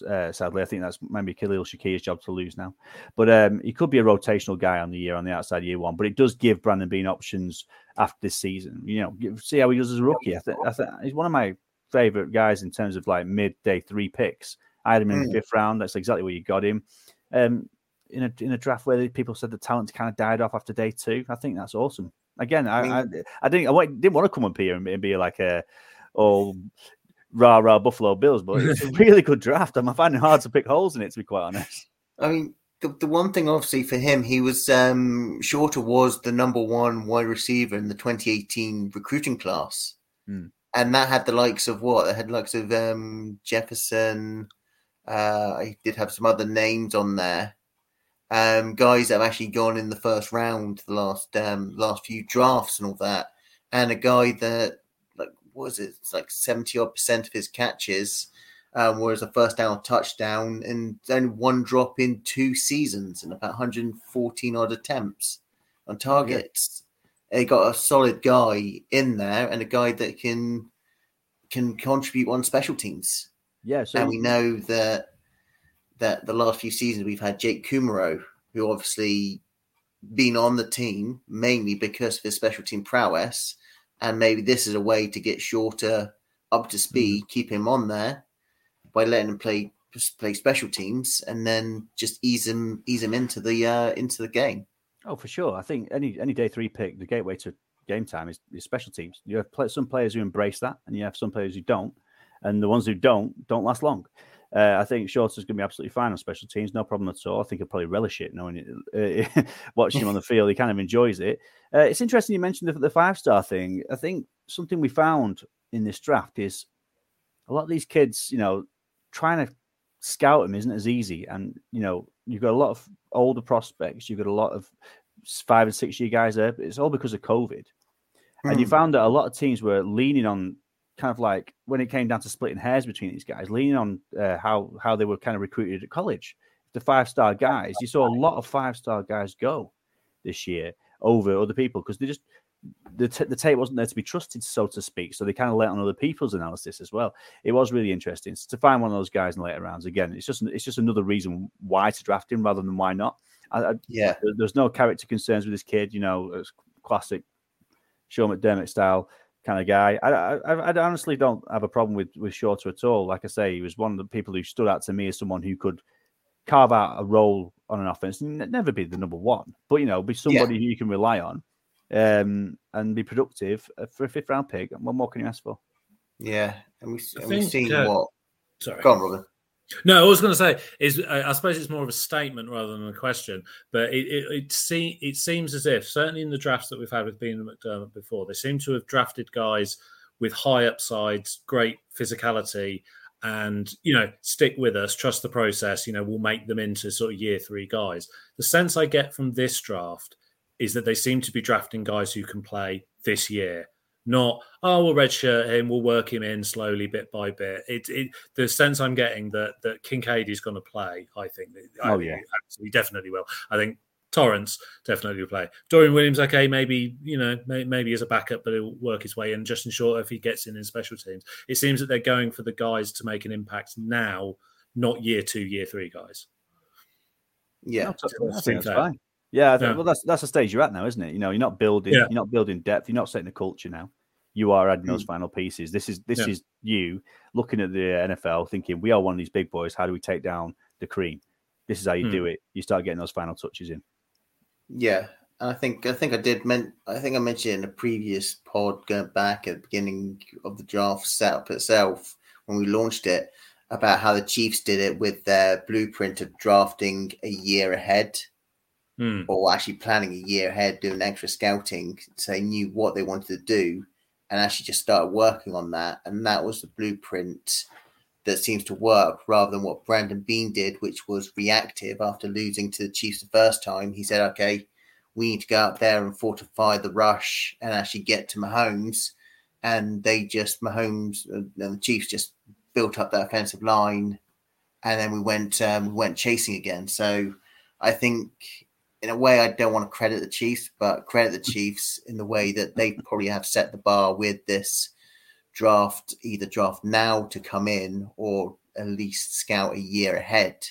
Uh, sadly, I think that's maybe Khalil Shakir's job to lose now. But um, he could be a rotational guy on the year on the outside year one. But it does give Brandon Beane options after this season. You know, give- see how he does as a rookie. I think think he's one of my favorite guys in terms of like mid day three picks. I had him in the Mm. fifth round. That's exactly where you got him. Um, in a in a draft where people said the talent kind of died off after day two. I think that's awesome. Again, I I, mean- I didn't I didn't want to come up here and, and be like a oh rah rah Buffalo Bills, but it's a [LAUGHS] really good draft. I'm finding it hard to pick holes in it to be quite honest. I mean, the, the one thing obviously for him, he was um, Shorter was the number one wide receiver in the 2018 recruiting class, Hmm. and that had the likes of what? It had likes of um, Jefferson. Uh, I did have some other names on there. Um, guys that have actually gone in the first round, the last um, last few drafts and all that, and a guy that like what was it? It's like seventy odd percent of his catches um, whereas a first down touchdown and only one drop in two seasons and about 114 odd attempts on targets. They got a solid guy in there and a guy that can can contribute on special teams. Yeah, so and we know that that the last few seasons we've had Jake Kumerow, who obviously been on the team mainly because of his special team prowess, and maybe this is a way to get Shorter up to speed, mm. keep him on there by letting him play play special teams, and then just ease him ease him into the uh, into the game. Oh, for sure. I think any any day three pick, the gateway to game time is, is special teams. You have play, some players who embrace that, and you have some players who don't, and the ones who don't don't last long. Uh, I think Shorter's going to be absolutely fine on special teams, no problem at all. I think he'll probably relish it, knowing it, uh, [LAUGHS] watching him on the [LAUGHS] field. He kind of enjoys it. Uh, it's interesting you mentioned the, the five star thing. I think something we found in this draft is a lot of these kids, you know, trying to scout them isn't as easy. And, you know, you've got a lot of older prospects, you've got a lot of five and six year guys there, but it's all because of COVID. Mm. And you hmm. found that a lot of teams were leaning on kind of like when it came down to splitting hairs between these guys, leaning on uh, how how they were kind of recruited at college. The five star guys, you saw a lot of five star guys go this year over other people because they just the, t- the tape wasn't there to be trusted, so to speak. So they kind of let on other people's analysis as well. It was really interesting so to find one of those guys in the later rounds. Again, it's just it's just another reason why to draft him rather than why not. I, I, yeah, there's no character concerns with this kid. You know, it's classic Sean McDermott style kind of guy. I, I, I, honestly don't have a problem with with Shorter at all. Like I say, he was one of the people who stood out to me as someone who could carve out a role on an offense and never be the number one, but you know, be somebody yeah. who you can rely on um, and be productive uh, for a fifth round pick. What more can you ask for? Yeah, and, we, and we've seen uh, what. Sorry, go on, Robin. No, I was going to say is I suppose it's more of a statement rather than a question, but it it, it, see, it seems as if certainly in the drafts that we've had with Beane and McDermott before, they seem to have drafted guys with high upsides, great physicality, and you know stick with us, trust the process. You know we'll make them into sort of year three guys. The sense I get from this draft is that they seem to be drafting guys who can play this year not oh we'll redshirt him, we'll work him in slowly bit by bit. It, it the sense I'm getting that that Kincaid is going to play. I think. Oh I, yeah, absolutely, definitely will. I think Torrence definitely will play. Dorian Williams, okay, maybe you know may, maybe as a backup, but he'll work his way in. Justin Short if he gets in in special teams. It seems that they're going for the guys to make an impact now, not year two, year three guys. Yeah, I think that's fine. Yeah, yeah, well, that's that's the stage you're at now, isn't it? You know, you're not building, yeah. you're not building depth, you're not setting the culture now. You are adding those mm. final pieces. This is this yeah. is you looking at the NFL, thinking we are one of these big boys. How do we take down the cream? This is how you mm. do it. You start getting those final touches in. Yeah, and I think I think I did meant I think I mentioned in a previous pod going back at the beginning of the draft setup itself when we launched it about how the Chiefs did it with their blueprint of drafting a year ahead mm. or actually planning a year ahead, doing extra scouting, so they knew what they wanted to do, and actually just started working on that. And that was the blueprint that seems to work rather than what Brandon Beane did, which was reactive after losing to the Chiefs the first time. He said, okay, we need to go out there and fortify the rush and actually get to Mahomes. And they just, Mahomes and the Chiefs just built up that offensive line. And then we went, um, we went chasing again. So I think in a way, I don't want to credit the Chiefs, but credit the Chiefs in the way that they probably have set the bar with this draft, either draft now to come in or at least scout a year ahead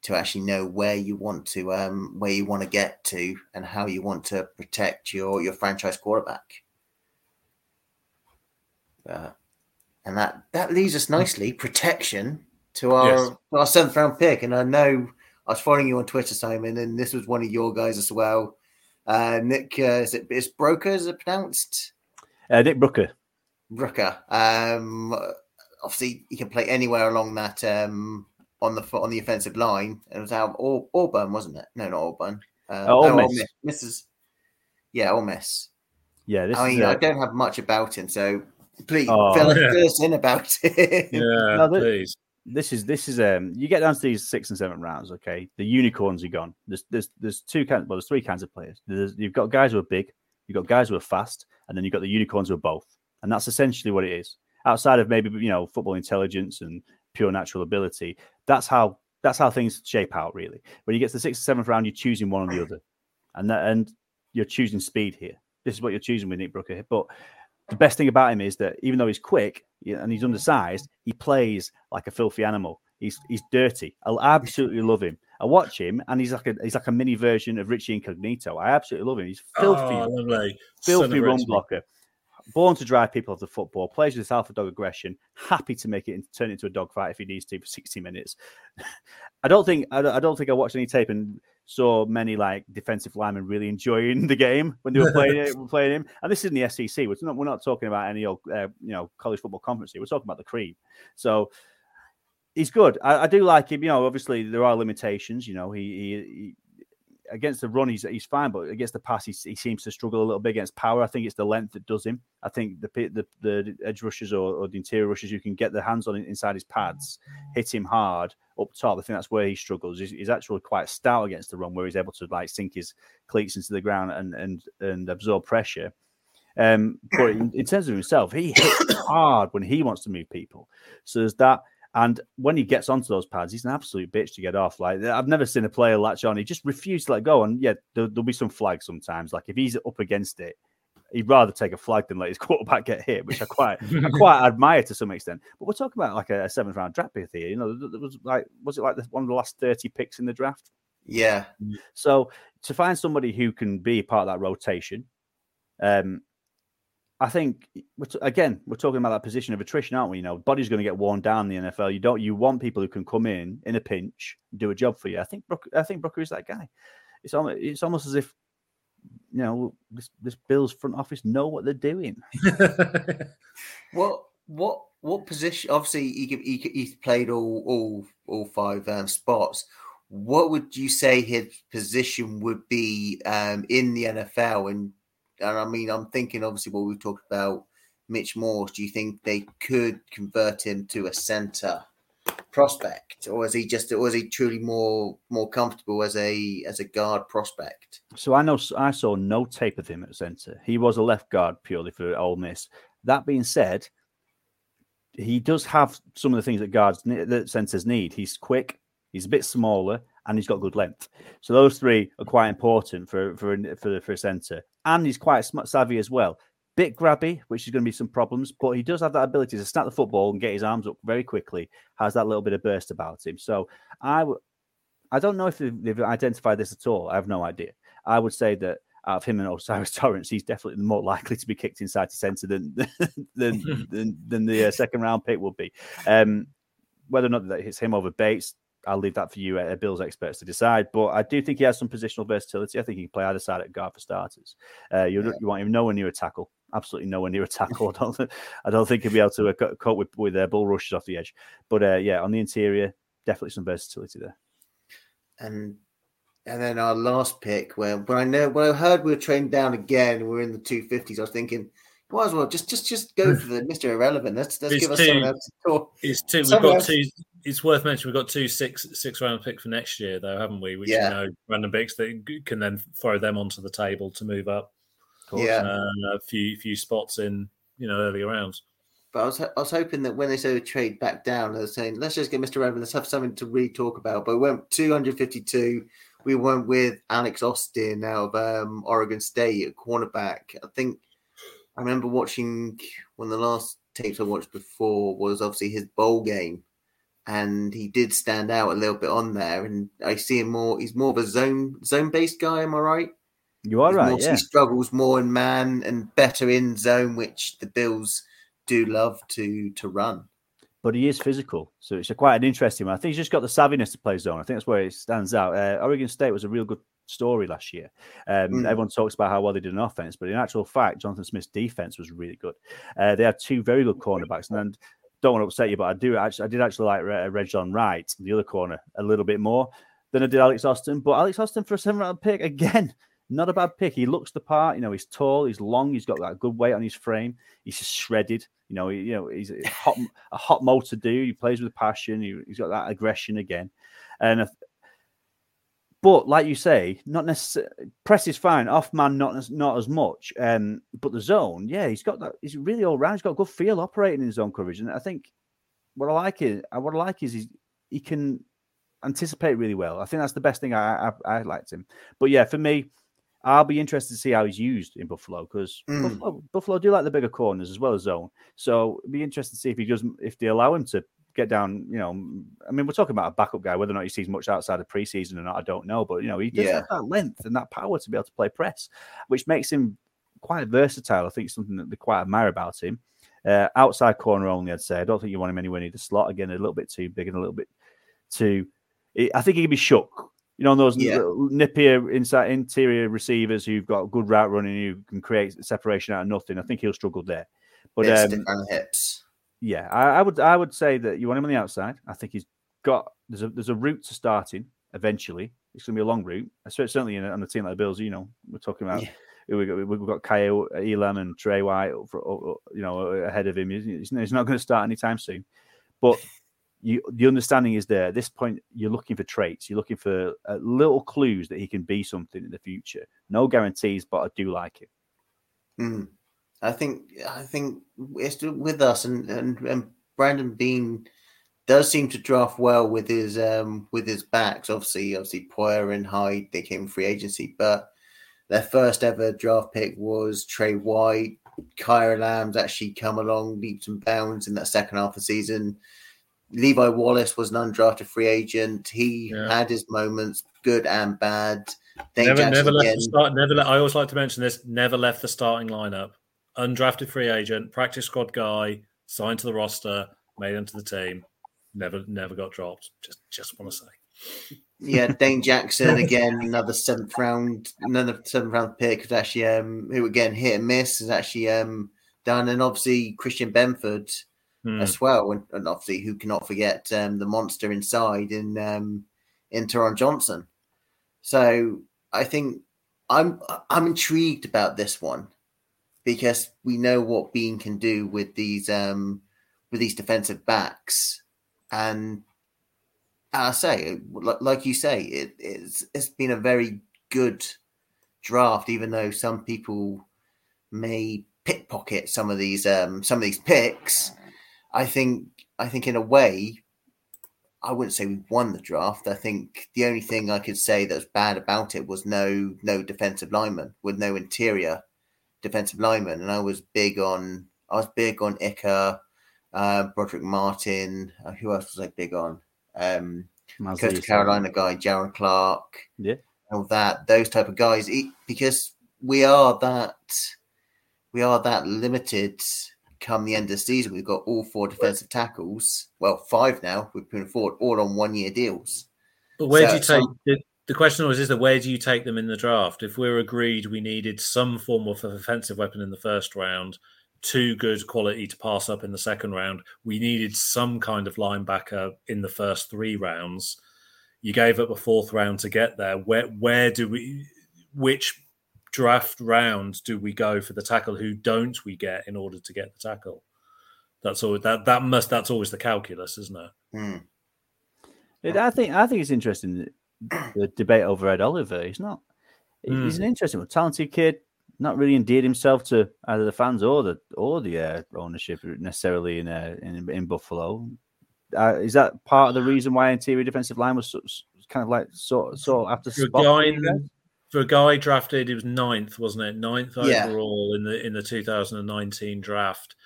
to actually know where you want to um, where you want to get to and how you want to protect your your franchise quarterback. Uh, and that that leads us nicely protection to our yes. our seventh round pick. And I know I was following you on Twitter, Simon, and this was one of your guys as well. Uh, Nick, uh, is it is Broker? Is it pronounced? Uh, Nick Broeker. Broeker. Um, obviously, he can play anywhere along that um, on the on the offensive line. It was out of Auburn, wasn't it? No, not Auburn. Uh, oh, no, Miss. Mrs. Yeah, Ole Miss. Yeah, I mean, is, uh... I don't have much about him, so please oh, fill yeah. us in about [LAUGHS] it. Yeah, no, please this is this is um you get down to these six and seven rounds okay? The unicorns are gone. There's there's there's two kinds well there's three kinds of players. There's, you've got guys who are big you've got guys who are fast and then you've got the unicorns who are both. And that's essentially what it is. Outside of maybe you know football intelligence and pure natural ability that's how that's how things shape out really. When you get to the sixth or seventh round you're choosing one or the other. And that and you're choosing speed here. This is what you're choosing with Nick Broeker. But the best thing about him is that even though he's quick and he's undersized, he plays like a filthy animal. He's he's dirty. I absolutely love him. I watch him, and he's like a he's like a mini version of Richie Incognito. I absolutely love him. He's filthy, Oh, filthy run Richie. blocker. Born to drive people off the football, plays with this alpha dog aggression, happy to make it and turn it into a dog fight if he needs to for 60 minutes. [LAUGHS] I don't think I don't, I don't think I watched any tape and saw many like defensive linemen really enjoying [LAUGHS] the game when they were playing it, were [LAUGHS] playing him. And this isn't the SEC. We're not we're not talking about any old uh, you know college football conference here. We're talking about the cream. So he's good. I, I do like him. You know, obviously there are limitations. You know, he, he against the run he's he's fine, but against the pass he, he seems to struggle a little bit against power. I think it's the length that does him. I think the the, the edge rushes or, or the interior rushes, you can get the hands on inside his pads, hit him hard up top. I think that's where he struggles. He's, he's actually quite stout against the run, where he's able to like sink his cleats into the ground and and and absorb pressure. Um, but in, in terms of himself, he hits [COUGHS] hard when he wants to move people. So there's that. And when he gets onto those pads, he's an absolute bitch to get off. Like I've never seen a player latch on. He just refused to let go. And yeah, there, will be some flags sometimes. Like if he's up against it, he'd rather take a flag than let his [LAUGHS] quarterback get hit, which I quite I [LAUGHS] quite admire to some extent. But we're talking about like a, seventh round draft pick here. You know, there was like was it like the, one of the last thirty picks in the draft? Yeah. So to find somebody who can be part of that rotation, um, I think again we're talking about that position of attrition, aren't we? You know, body's going to get worn down in the NFL. You don't you want people who can come in in a pinch, do a job for you. I think Brook, I think Broeker is that guy. It's almost it's almost as if you know this this Bills front office know what they're doing. [LAUGHS] What what what position? Obviously, he he he's played all all all five um, spots. What would you say his position would be um, in the NFL? And and I mean, I'm thinking obviously what we talked about, Mitch Morse. Do you think they could convert him to a center prospect, or is he just, or is he truly more more comfortable as a as a guard prospect? So I know I saw no tape of him at centre. He was a left guard purely for Ole Miss. That being said, he does have some of the things that guards that centers need. He's quick, he's a bit smaller, and he's got good length. So those three are quite important for for a- for, for a centre. And he's quite savvy as well. Bit grabby, which is going to be some problems, but he does have that ability to snap the football and get his arms up very quickly. Has that little bit of burst about him. So I w- I don't know if they've, they've identified this at all. I have no idea. I would say that out of him and O'Cyrus [LAUGHS] Torrence, he's definitely more likely to be kicked inside to centre than [LAUGHS] than, [LAUGHS] than than the uh, second round pick would be. Um, whether or not that hits him over Bates, I'll leave that for you, uh, Bills experts, to decide. But I do think he has some positional versatility. I think he can play either side at guard for starters. Uh, you, Yeah. you want him nowhere near a tackle. Absolutely nowhere near a tackle. [LAUGHS] I don't, think- I don't think he'll be able to uh, cope with with uh, bull rushes off the edge. But uh, yeah, on the interior, definitely some versatility there. and and then our last pick, where when I know when I heard we were trading down again, we we're in the two fifties. I was thinking, might as well just just just go [LAUGHS] for the Mister Irrelevant. Let's let's It's give us two- someone else to talk. It's two. We've got else- two. It's worth mentioning. We've got two six six round pick for next year, though, haven't we? Which Yeah. you know, random picks that can then throw them onto the table to move up Yeah, uh, a few few spots in you know earlier rounds. but I was I was hoping that when they said trade back down, they were saying let's just get Mister Irrelevant. Let's have something to really talk about. But we went two hundred fifty two. We went with Alex Austin out of um, Oregon State at cornerback. I think I remember watching one of the last tapes I watched before was obviously his bowl game, and he did stand out a little bit on there. And I see him more. He's more of a zone zone based guy. Am I right? You are He's right. more- Yeah. He struggles more in man and better in zone, which the Bills do love to to run. but he is physical. So it's a quite an interesting one. I think he's just got the savviness to play zone. I think that's where it stands out. Uh, Oregon State was a real good story last year. Um, Mm. Everyone talks about how well they did in offense, but in actual fact, Jonathan Smith's defense was really good. Uh, they had two very good cornerbacks, and then, don't want to upset you, but I do actually, I did actually like Re- Rejzohn Wright, the other corner, a little bit more than I did Alex Austin. But Alex Austin for a seven round pick again. [LAUGHS] Not a bad pick. He looks the part. You know, he's tall, he's long, he's got that good weight on his frame. He's just shredded. You know, he, you know, he's a hot, [LAUGHS] a hot motor dude. He plays with passion. He, he's got that aggression again. And but like you say, not necessarily press is fine. Off man, not as not as much. Um, but the zone, yeah, he's got that. He's really all round. He's got a good feel operating in zone coverage, and I think what I like is what I like is he's, he can anticipate really well. I think that's the best thing I, I I liked him. But yeah, for me, I'll be interested to see how he's used in Buffalo because Mm. Buffalo, Buffalo do like the bigger corners as well as zone. So it'd be interesting to see if he does if they allow him to get down. You know, I mean, we're talking about a backup guy. Whether or not he sees much outside of preseason or not, I don't know. But you know, he does Yeah. have that length and that power to be able to play press, which makes him quite versatile. I think something that they quite admire about him. Uh, outside corner only, I'd say. I don't think you want him anywhere near the slot. Again, a little bit too big and a little bit too. I think he can be shook. You know, those Yeah. nippier inside interior receivers who've got good route running, who can create separation out of nothing. I think he'll struggle there. But um, stiff around the hips. Yeah, I, I would I would say that you want him on the outside. I think he's got there's a there's a route to starting eventually. It's going to be a long route, certainly in, on a team like the Bills. You know, we're talking about Yeah. we got, we've got Kaiir Elam and Trey White, you know, ahead of him. He's, he's not going to start anytime soon, but. You, the understanding is there. At this point, you're looking for traits. You're looking for uh, little clues that he can be something in the future. No guarantees, but I do like it. Mm. I think I think it's with us, and, and and Brandon Beane does seem to draft well with his um with his backs. Obviously, obviously Poyer and Hyde they came free agency, but their first ever draft pick was Trey White. Kaiir Elam's actually come along leaps and bounds in that second half of the season. Levi Wallace was an undrafted free agent. He Yeah. had his moments, good and bad. Never, never left again. the start. Never. I always like to mention this. Never left the starting lineup. Undrafted free agent, practice squad guy, signed to the roster, made into the team. Never, never got dropped. Just, just want to say. Yeah, [LAUGHS] Dane Jackson again, another seventh round, another seventh round pick who's actually um who again hit and miss is actually um done, and obviously Christian Benford Hmm. as well, and, and obviously who cannot forget um the monster inside in um in Taron Johnson. So I think I'm I'm intrigued about this one because we know what Beane can do with these um with these defensive backs, and I say, like you say, it, it's it's been a very good draft, even though some people may pickpocket some of these um some of these picks. I think I think in a way, I wouldn't say we won the draft. I think the only thing I could say that was bad about it was no no defensive lineman with no interior defensive lineman, and I was big on I was big on Iker, uh, Brodric Martin. Uh, who else was I big on? Um, Coastal you. Carolina guy, Jerrod Clark, Yeah. all that, those type of guys, because we are that, we are that limited. Come the end of the season, we've got all four defensive tackles. Well, five now. We've putting forward all on one year deals. But where So- do you take so- the, the question was is that where do you take them in the draft? If we're agreed we needed some form of offensive weapon in the first round, too good quality to pass up in the second round, we needed some kind of linebacker in the first three rounds. You gave up a fourth round to get there. Where where do we which draft round do we go for the tackle? Who don't we get in order to get the tackle? That's all that that must that's always the calculus, isn't it? Hmm. It, I think I think it's interesting that the debate over Ed Oliver. He's not. He's an interesting, one. talented kid. Not really endeared himself to either the fans or the or the uh, ownership necessarily in, uh, in in Buffalo. Uh, is that part of the reason why interior defensive line was, was kind of like sort sort after For a guy for in you guys? the, a guy drafted, he was ninth, wasn't it? Ninth Yeah. overall in the in the 2019 draft,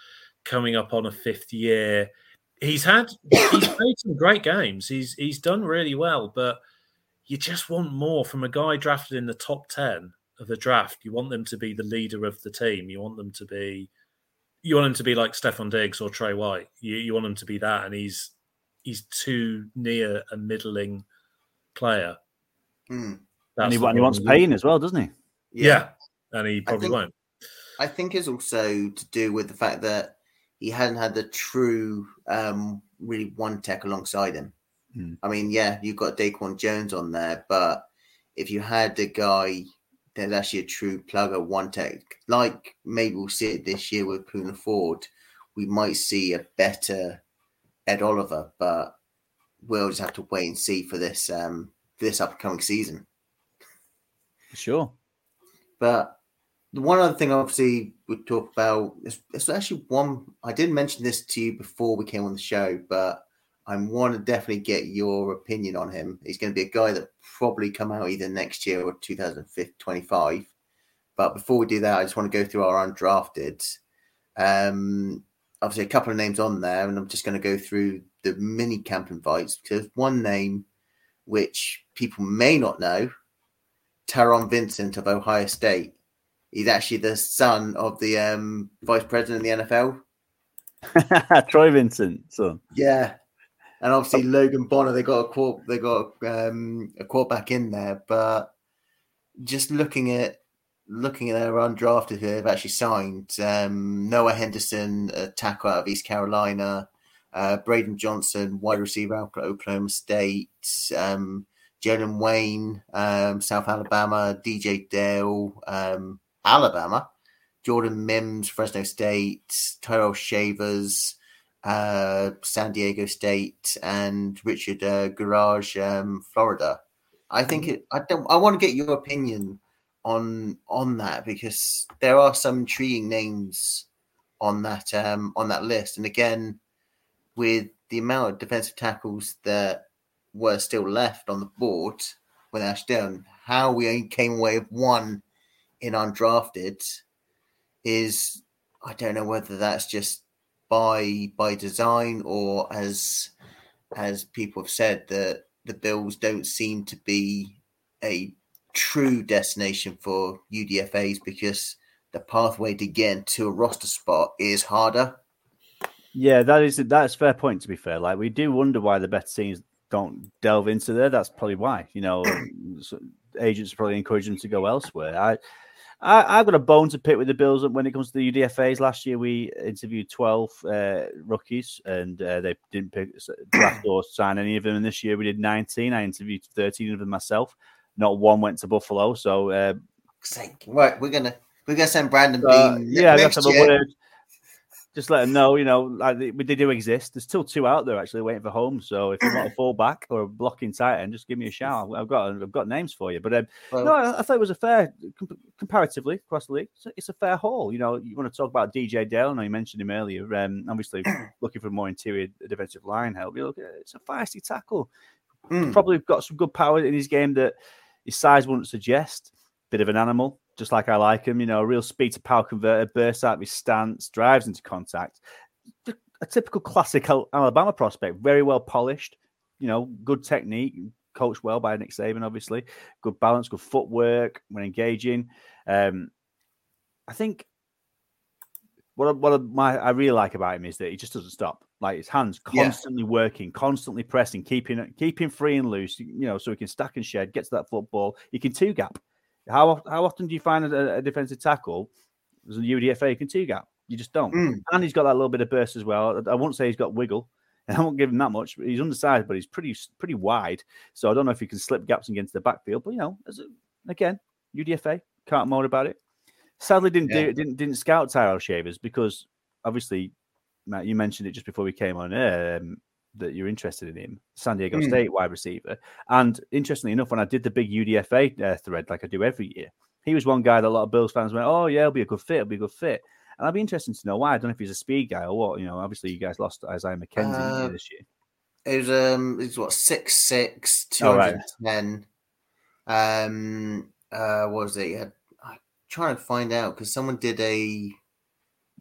coming up on a fifth year. He's had he's played some great games. He's he's done really well, but you just want more from a guy drafted in the top ten of the draft. You want them to be the leader of the team. You want them to be you want them to be like Stefon Diggs or Trey White. You you want them to be that, and he's he's too near a middling player. Hmm. and he, and he wants pain as well, doesn't he? Yeah. and he probably think- won't. I think it's also to do with the fact that he hadn't had the true, um, really one tech alongside him. Hmm. I mean, yeah, you've got Daquan Jones on there, but if you had a guy that's actually a true plugger one tech, like maybe we'll see it this year with Poona Ford, we might see a better Ed Oliver, but we'll just have to wait and see for this um for this upcoming season. Sure. But the one other thing, obviously, we talk about is it's actually one I didn't mention this to you before we came on the show, but I want to definitely get your opinion on him. He's going to be a guy that probably come out either next year or 2025. But before we do that, I just want to go through our undrafted. Um, obviously, a couple of names on there, and I'm just going to go through the mini camp invites because one name which people may not know, Taron Vincent of Ohio State. He's actually the son of the um, vice president of the NFL. [LAUGHS] Troy Vincent, son. Yeah, and obviously Logan Bonner. They got a quote. They got um, a quarterback in there, but just looking at looking at their undrafted who they've actually signed um, Noah Henderson, a tackle out of East Carolina, uh, Braydon Johnson, wide receiver out of Oklahoma State, um, Jalen Wayne, um, South Alabama, DJ Dale, um, Alabama, Jordan Mims, Fresno State, Tyrell Shavers, uh, San Diego State, and Richard uh, Gouraige, um, Florida. I think it. I don't. I want to get your opinion on on that because there are some intriguing names on that um, on that list. And again, with the amount of defensive tackles that were still left on the board when Ash down, how we only came away with one in undrafted is I don't know whether that's just by by design or as as people have said that the Bills don't seem to be a true destination for UDFAs because the pathway to get to a roster spot is harder. Yeah, that is that's fair point. To be fair, like we do wonder why the better teams don't delve into there. That's probably why you know [CLEARS THROAT] agents probably encourage them to go elsewhere. I, I have got a bone to pick with the Bills when it comes to the UDFA's. Last year we interviewed twelve uh, rookies and uh, they didn't pick draft [CLEARS THROAT] or sign any of them. And this year we did nineteen. I interviewed thirteen of them myself not one went to Buffalo. So, uh, right, we're gonna we're gonna send Brandon Beane. Yeah, that's a word. Just let them know, you know, like they, they, do exist. There's still two out there actually waiting for home. So if you want a fullback or a blocking tight end, just give me a shout. I've got I've got names for you. But um, well, no, I, I, thought it was a fair comparatively across the league. It's a, it's a, fair haul. You know, you want to talk about DJ Dale? I know you mentioned him earlier. Um, obviously [CLEARS THROAT] looking for more interior defensive line help. You look, it's a feisty tackle. Mm. Probably got some good power in his game that his size wouldn't suggest. Bit of an animal, just like I like him. You know, a real speed to power converter, bursts out of his stance, drives into contact. A typical classic Alabama prospect, very well polished. You know, good technique, coached well by Nick Saban, obviously. Good balance, good footwork when engaging. Um, I think what what my I really like about him is that he just doesn't stop. Like his hands constantly yeah. working, constantly pressing, keeping keeping free and loose. You know, so he can stack and shed, get to that football. He can two gap. How how often do you find a, a defensive tackle as a UDFA can two gap? You just don't. Mm. And he's got that little bit of burst as well. I won't say he's got wiggle. [LAUGHS] I won't give him that much. He's undersized, but he's pretty pretty wide. So I don't know if he can slip gaps and get into the backfield. But you know, a, again, UDFA can't moan about it. Sadly, didn't yeah. do didn't didn't scout Tyrell Shavers because obviously Matt, you mentioned it just before we came on air um, that you're interested in him, San Diego mm. State wide receiver. And interestingly enough, when I did the big UDFA uh, thread, like I do every year, he was one guy that a lot of Bills fans went, "Oh yeah, he'll be a good fit. He'll be a good fit." And I'd be interested to know why. I don't know if he's a speed guy or what. You know, obviously you guys lost Isaiah McKenzie uh, this year. It was um, it was what six six two hundred ten. Oh, right. Um, uh, what was it? I'm trying to find out because someone did a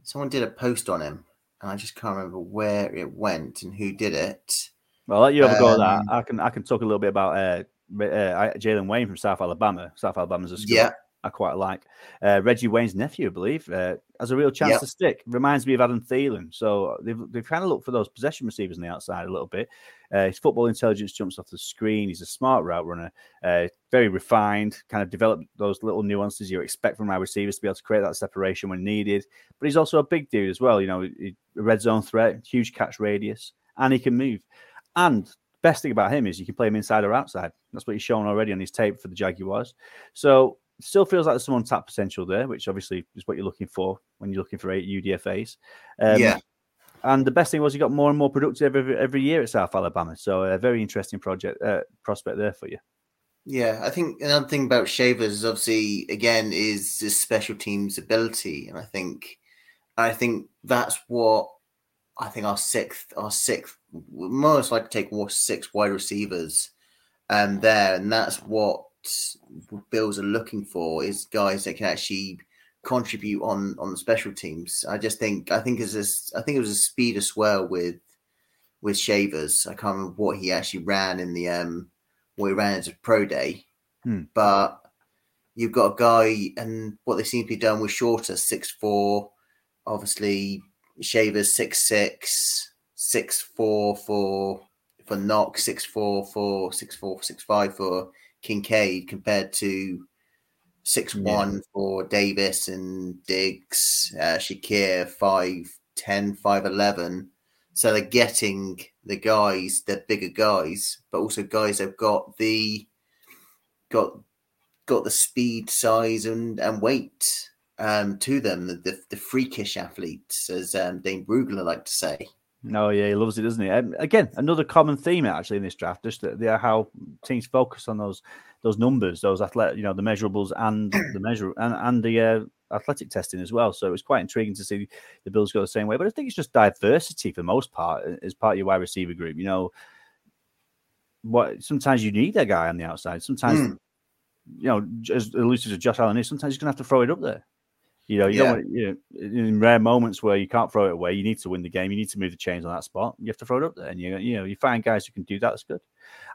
someone did a post on him and I just can't remember where it went and who did it. Well, I'll let you have a go at that. Um, I can I can talk a little bit about uh, uh, Jalen Wayne from South Alabama. South Alabama's a school. Yeah. I quite like. Uh, Reggie Wayne's nephew, I believe, uh, has a real chance yep. to stick. Reminds me of Adam Thielen. So they've, they've kind of looked for those possession receivers on the outside a little bit. Uh, his football intelligence jumps off the screen. He's a smart route runner, uh, very refined, kind of developed those little nuances you expect from our receivers to be able to create that separation when needed. But he's also a big dude as well. You know, a red zone threat, huge catch radius, and he can move. And best thing about him is you can play him inside or outside. That's what he's shown already on his tape for the Jaguars. So still feels like there's some untapped potential there, which obviously is what you're looking for when you're looking for eight UDFAs. Um, yeah. And the best thing was he got more and more productive every, every year at South Alabama. So a very interesting project uh, prospect there for you. Yeah, I think another thing about Shavers, obviously, again, is his special teams ability, and I think, I think that's what I think our sixth, our sixth, most like to take six wide receivers, um, there, and that's what Bills are looking for is guys that can actually contribute on on the special teams. I just think I think it's a, I think it was a speed as well with with Shavers. I can't remember what he actually ran in the um what he ran as a pro day, Hmm. but you've got a guy and what they seem to be done with Shorter six four, obviously Shavers six six, six four for for Knox, six four for six four six five for Kincaid compared to six one for Davis and Diggs, uh, Shakir five ten, five eleven. So they're getting the guys, the bigger guys, but also guys that've got the got got the speed, size, and and weight um, to them. The, the the freakish athletes, as um, Dane Brugler like to say. No, yeah, he loves it, doesn't he? Um, again, another common theme actually in this draft, just that how teams focus on those those numbers, those athletic, you know, the measurables and [CLEARS THROAT] the measure and and the uh, athletic testing as well. So it was quite intriguing to see the Bills go the same way. But I think it's just diversity for the most part as part of your wide receiver group. You know, what sometimes you need a guy on the outside. Sometimes, Mm. you know, as elusive as Josh Allen is, sometimes you're gonna have to throw it up there. You know, you Yeah. don't want you know, in rare moments where you can't throw it away, you need to win the game. You need to move the chains on that spot. You have to throw it up there, and you you know you find guys who can do that. That's good.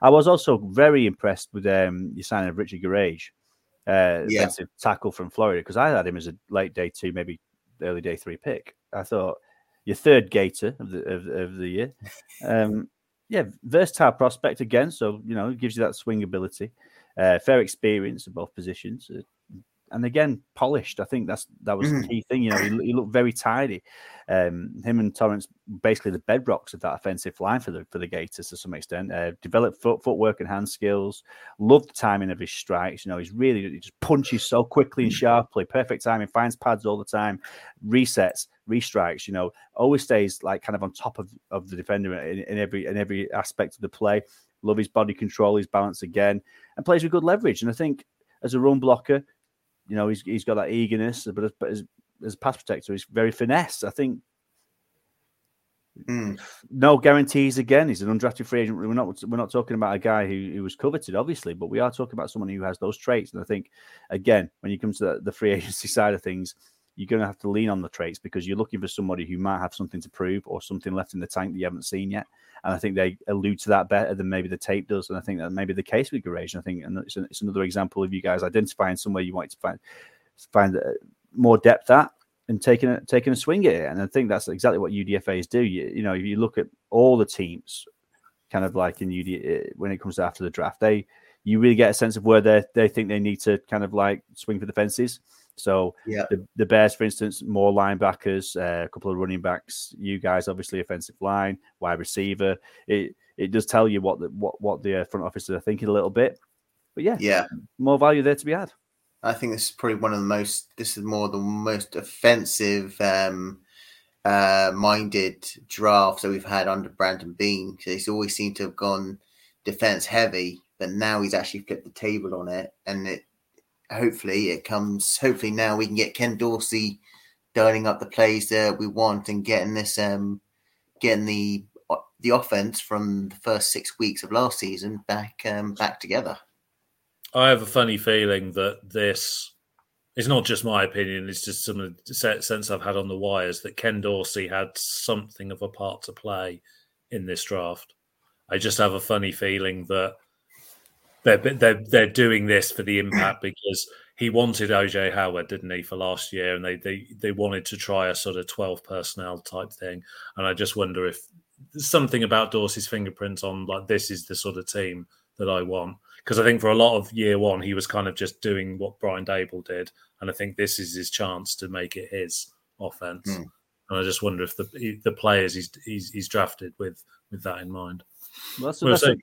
I was also very impressed with um, your signing of Richard Gouraige, uh, Yeah. defensive tackle from Florida, because I had him as a late day two, maybe early day three pick. I thought your third Gator of the of, of the year. Um, yeah, versatile prospect again, so you know it gives you that swing ability, uh, fair experience in both positions, and again polished. I think that's that was the Mhm. key thing. You know, he, he looked very tidy. Um, him and Torrence basically the bedrocks of that offensive line for the for the Gators to some extent. Uh, developed foot footwork and hand skills. Loved the timing of his strikes. You know, he's really he just punches so quickly and sharply. Perfect timing. Finds pads all the time. Resets, restrikes. You know, always stays like kind of on top of, of the defender in, in every in every aspect of the play. Love his body control, his balance again, and plays with good leverage. And I think as a run blocker, you know, he's he's got that eagerness, but as, but as, as a pass protector, he's very finesse. I think Mm. no guarantees again. He's an undrafted free agent. We're not we're not talking about a guy who, who was coveted, obviously, but we are talking about someone who has those traits. And I think again, when you come to the, the free [LAUGHS] agency side of things, you're going to have to lean on the traits because you're looking for somebody who might have something to prove or something left in the tank that you haven't seen yet. And I think they allude to that better than maybe the tape does. And I think that may be the case with Gouraige. I think and it's, it's another example of you guys identifying somewhere you want to find find uh, more depth at and taking a taking a swing at it. And I think that's exactly what UDFA's do. You, you know, if you look at all the teams, kind of like in UD when it comes after the draft, they you really get a sense of where they they think they need to kind of like swing for the fences. So Yeah. the, the Bears, for instance, more linebackers, uh, a couple of running backs. You guys, obviously, offensive line, wide receiver. It it does tell you what the what what the uh, front office are thinking a little bit. But yeah, Yeah. more value there to be had. I think this is probably one of the most. This is more the most offensive um, uh, minded drafts that we've had under Brandon Beane. 'cause He's always seemed to have gone defense heavy, but now he's actually flipped the table on it, and it hopefully it comes. Hopefully now we can get Ken Dorsey dialing up the plays that we want and getting this um getting the the offense from the first six weeks of last season back um back together. I have a funny feeling that this it's not just my opinion, it's just some of the sense I've had on the wires that Ken Dorsey had something of a part to play in this draft. I just have a funny feeling that they're they're they're doing this for the impact [CLEARS THROAT] because he wanted OJ Howard, didn't he, for last year, and they they they wanted to try a sort of twelve personnel type thing, and I just wonder if something about Dorsey's fingerprints on like this is the sort of team that I want because I think for a lot of year one he was kind of just doing what Brian Daboll did, and I think this is his chance to make it his offense. Hmm. And I just wonder if the the players he's he's, he's drafted with with that in mind. Well, that's, Well, that's so- a,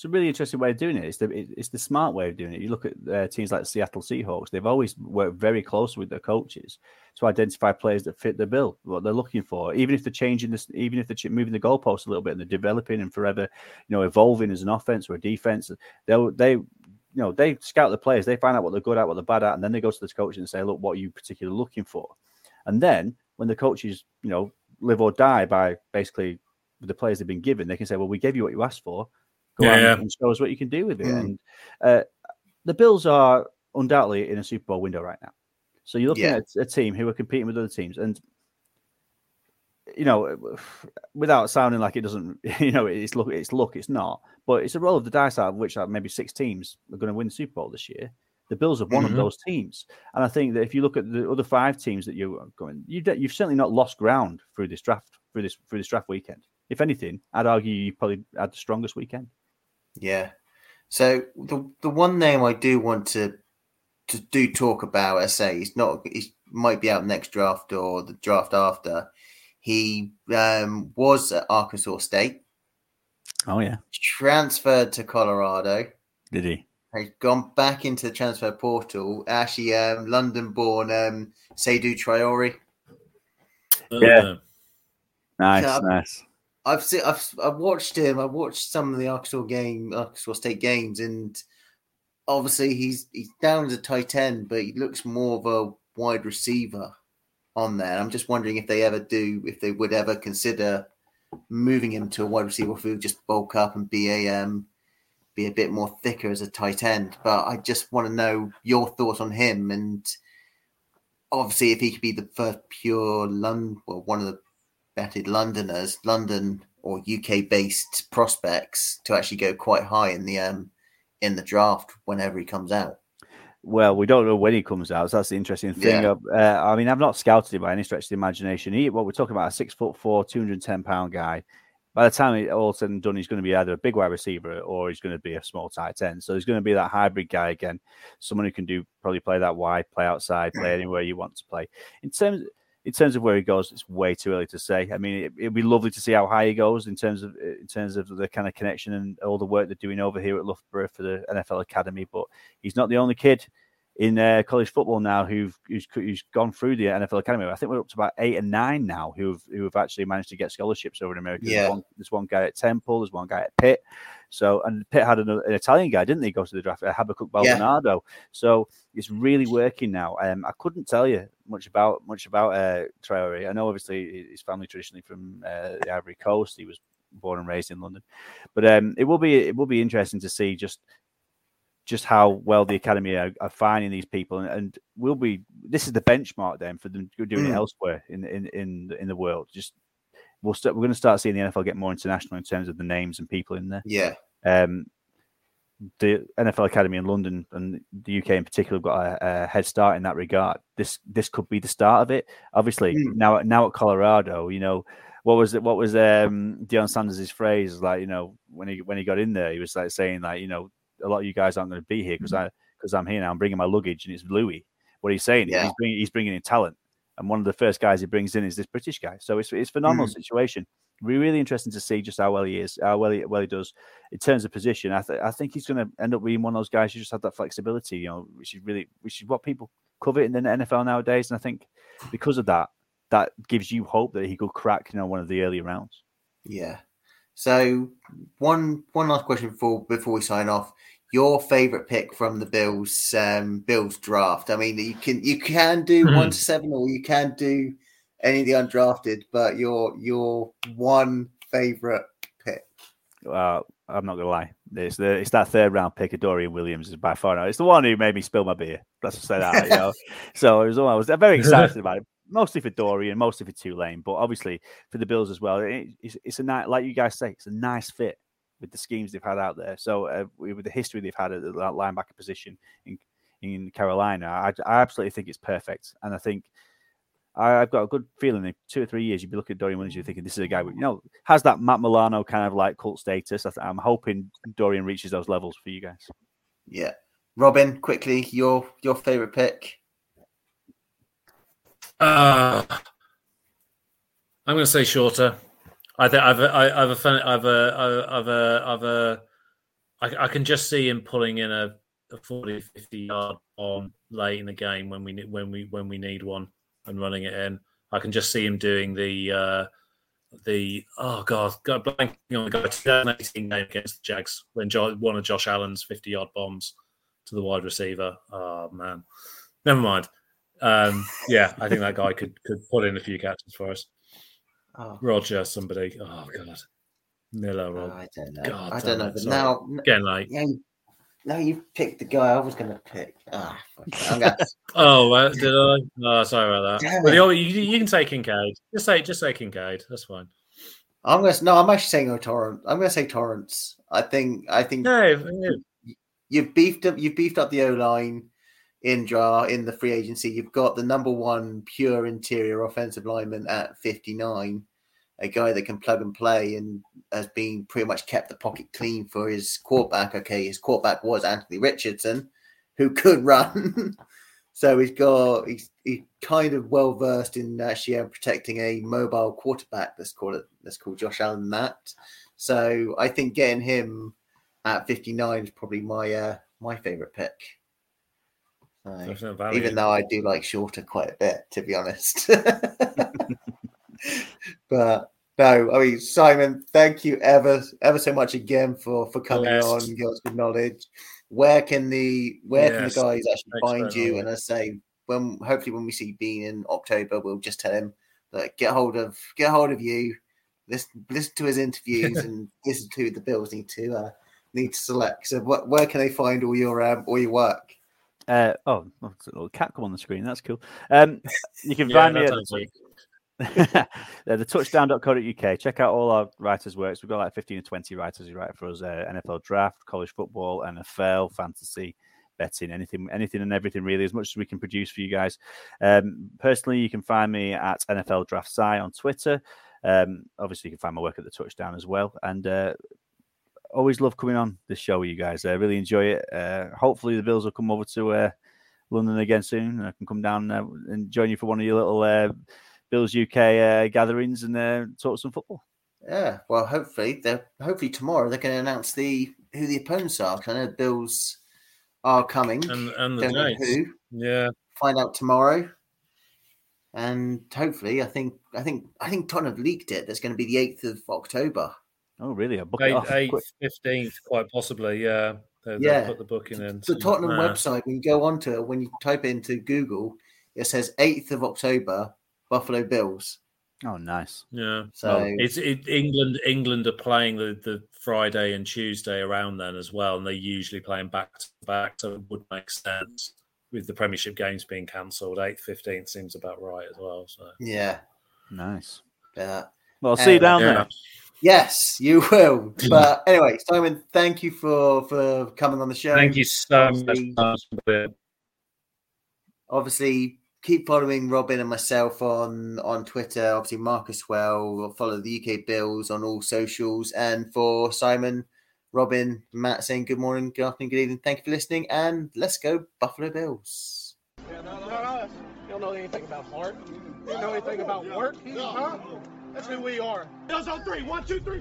it's a really interesting way of doing it. It's the it- it's the smart way of doing it. You look at uh, teams like Seattle Seahawks; they've always worked very close with their coaches to identify players that fit the bill, what they're looking for. Even if they're changing this, even if they're moving the goalposts a little bit and they're developing and forever, you know, evolving as an offense or a defense, they'll they. You know, they scout the players, they find out what they're good at, what they're bad at, and then they go to the coach and say, "Look, what are you particularly looking for?" And then when the coaches, you know, live or die by basically the players they've been given, they can say, "Well, we gave you what you asked for. Go Yeah, out yeah. and show us what you can do with it." Mm. And uh, the Bills are undoubtedly in a Super Bowl window right now. So you're looking Yeah. at a team who are competing with other teams, and you know, without sounding like it doesn't, [LAUGHS] you know, it's look, it's look, it's not, but it's a roll of the dice out of which like maybe six teams are going to win the Super Bowl this year. The Bills are one Mhm. of those teams, and I think that if you look at the other five teams that you're going, you don't- you've certainly not lost ground through this draft, through this through this draft weekend. If anything, I'd argue you probably had the strongest weekend. Yeah. So the the one name I do want to to do talk about, I say he's not he might be out next draft or the draft after. He um, was at Arkansas State, Oh yeah, transferred to Colorado. did he? He's gone back into the transfer portal. Actually, um, London-born um, Seydou Traore. Yeah. Nice, Yeah. nice. I've seen, I've, I've watched him. I've watched some of the Arkansas game, Arkansas State games, and obviously he's he's down as a tight end, but he looks more of a wide receiver on there. I'm just wondering if they ever do, if they would ever consider moving him to a wide receiver who just bulk up and be a um, be a bit more thicker as a tight end. But I just want to know your thoughts on him, and obviously if he could be the first pure London, well, one of the betted Londoners, London or UK based prospects to actually go quite high in the um in the draft whenever he comes out. Well, we don't know when he comes out. So that's the interesting thing. Yeah. Uh, I mean, I've not scouted him by any stretch of the imagination. He, what we're talking about, a six foot four, two hundred ten pound guy. By the time it all said and done, he's going to be either a big wide receiver or he's going to be a small tight end. So he's going to be that hybrid guy again, someone who can do probably play that wide, play outside, play anywhere you want to play. In terms in terms of where he goes, it's way too early to say. I mean, it, it'd be lovely to see how high he goes in terms of in terms of the kind of connection and all the work they're doing over here at Loughborough for the NFL Academy. But he's not the only kid in uh, college football now who've who's, who's gone through the NFL Academy. I think we're up to about eight and nine now who've who have actually managed to get scholarships over in America. Yeah. There's, one, there's one guy at Temple, there's one guy at Pitt. So and Pitt had an, an Italian guy, didn't they? Go to the draft, uh, Habakkuk Yeah. So it's really working now. Um, I couldn't tell you much about much about uh, Traore. I know obviously his family traditionally from uh, the Ivory Coast. He was born and raised in London, but um, it will be it will be interesting to see just just how well the academy are, are finding these people, and, and will be this is the benchmark then for them doing it Mm. elsewhere in in in in the world. Just we'll start, we're going to start seeing the NFL get more international in terms of the names and people in there. Yeah. Um, the NFL Academy in London and the UK in particular have got a, a head start in that regard. This this could be the start of it. Obviously, Mm. now now at Colorado, you know, what was it? What was um Deion Sanders' phrase? Like, you know, when he when he got in there, he was like saying like, you know, a lot of you guys aren't going to be here because I because I'm here now. I'm bringing my luggage and it's Louis. What he's saying Yeah. he's bringing he's bringing in talent, and one of the first guys he brings in is this British guy. So it's it's a phenomenal mm. situation. Be really interesting to see just how well he is, how well he well he does in terms of position. I, th- I think he's going to end up being one of those guys who just have that flexibility, you know, which is really which is what people covet in the NFL nowadays. And I think because of that, that gives you hope that he could crack, you know, one of the early rounds. Yeah. So one one last question before before we sign off. Your favorite pick from the Bills um Bills draft. I mean you can you can do Mhm. one to seven or you can do any of the undrafted, but your your one favorite pick. Uh, I'm not gonna lie. It's the it's that third round pick of Dorian Williams is by far now. It's the one who made me spill my beer. Let's just say that. You know, [LAUGHS] so it was. I was very [LAUGHS] excited about it. Mostly for Dorian, mostly for Tulane, but obviously for the Bills as well. It, it's, it's a nice, like you guys say, it's a nice fit with the schemes they've had out there. So uh, with the history they've had at the linebacker position in in Carolina, I, I absolutely think it's perfect. And I think I, I've got a good feeling in two or three years, you'd be looking at Dorian Williams, you're thinking this is a guy, who, you know, has that Matt Milano kind of like cult status. I th- I'm hoping Dorian reaches those levels for you guys. Yeah. Robin, quickly, your your favorite pick. Uh, I'm going to say Shorter. I think I've I've a fun, I've a I've a I've a I, I can just see him pulling in a, a 40 50 yard on late in the game when we when we when we need one and running it in. I can just see him doing the uh the oh god, god blanking on the guy 2018 game against the Jags when jo- one of Josh Allen's 50 yard bombs to the wide receiver. Oh man, never mind. Um, yeah, I think that guy could could put in a few catches for us. Oh, Roger, somebody. Oh god, Miller, Rob. I don't know. God I don't know. But now, again, like yeah, no, you picked the guy I was going to pick. Ah, I'm gonna... [LAUGHS] oh, uh, did I? Oh, sorry about that. But you, you can say Kincaid. Just say, just say Kincaid. That's fine. I'm going to no. I'm actually saying Torrence. I'm going to say Torrence. I think. I think No, yeah. you've beefed up. You've beefed up the O line in draw in the free agency. You've got the number one pure interior offensive lineman at 59, a guy that can plug and play and has been pretty much kept the pocket clean for his quarterback. Okay, his quarterback was Anthony Richardson, who [LAUGHS] could run. [LAUGHS] so he's got he's, he's kind of well versed in actually uh, protecting a mobile quarterback. Let's call it. Let's call Josh Allen that. So I think getting him at 59 is probably my uh, my favorite pick. Even though I do like Shorter quite a bit, to be honest. [LAUGHS] but no, I mean Simon, thank you ever ever so much again for for coming Yes. on us good knowledge. Where can the where Yes. can the guys actually Thanks find you? much. And I say when hopefully when we see Beane in October, we'll just tell him that get hold of get hold of you, listen listen to his interviews [LAUGHS] and listen to the Bills need to uh, need to select. So what, where can they find all your um, all your work? Uh, oh, oh, a little cat come on the screen. That's cool. Um, you can [LAUGHS] Yeah, find me that at [LAUGHS] uh, the touchdown.co.uk. Check out all our writers' works. We've got like 15 or 20 writers who write for us uh, NFL draft, college football, NFL, fantasy, betting, anything, anything and everything really, as much as we can produce for you guys. Um, personally, you can find me at NFL Draft Sci on Twitter. Um, obviously, you can find my work at the touchdown as well. And uh, always love coming on this show with you guys. I really enjoy it. Uh, hopefully, the Bills will come over to uh, London again soon, and I can come down uh, and join you for one of your little uh, Bills UK uh, gatherings and uh, talk some football. Yeah, well, hopefully, they hopefully tomorrow they're going to announce the who the opponents are. I know Bills are coming. and and the Don't know dates. who. Yeah, Find out tomorrow, and hopefully, I think I think I think Tottenham have leaked it. That's going to be the eighth of October. Oh, really? I book it eight, off. eighth, fifteenth, quite possibly. Yeah, they, they Yeah. put the booking in. The Tottenham Nah. website, when you go onto it, when you type into Google, it says eighth of October, Buffalo Bills. Oh, nice. Yeah, So it's it, England. England are playing the, the Friday and Tuesday around then as well, and they're usually playing back to back, so it would make sense with the Premiership games being cancelled. Eighth, fifteenth seems about right as well. So yeah, Nice. yeah. Well, I'll see you Uh, down yeah. there. Yes, you will. [LAUGHS] But anyway, Simon, thank you for for coming on the show. thank you so much. Obviously- obviously keep following Robin and myself on on Twitter. Obviously, Marcus well. Follow the UK Bills on all socials. And for Simon, Robin, Matt saying good morning, good afternoon, good evening. Thank you for listening. And let's go Buffalo Bills. Yeah, not us. You don't know anything about heart. You don't know anything about work. Huh? That's who we are. Bills on three. One, two, three.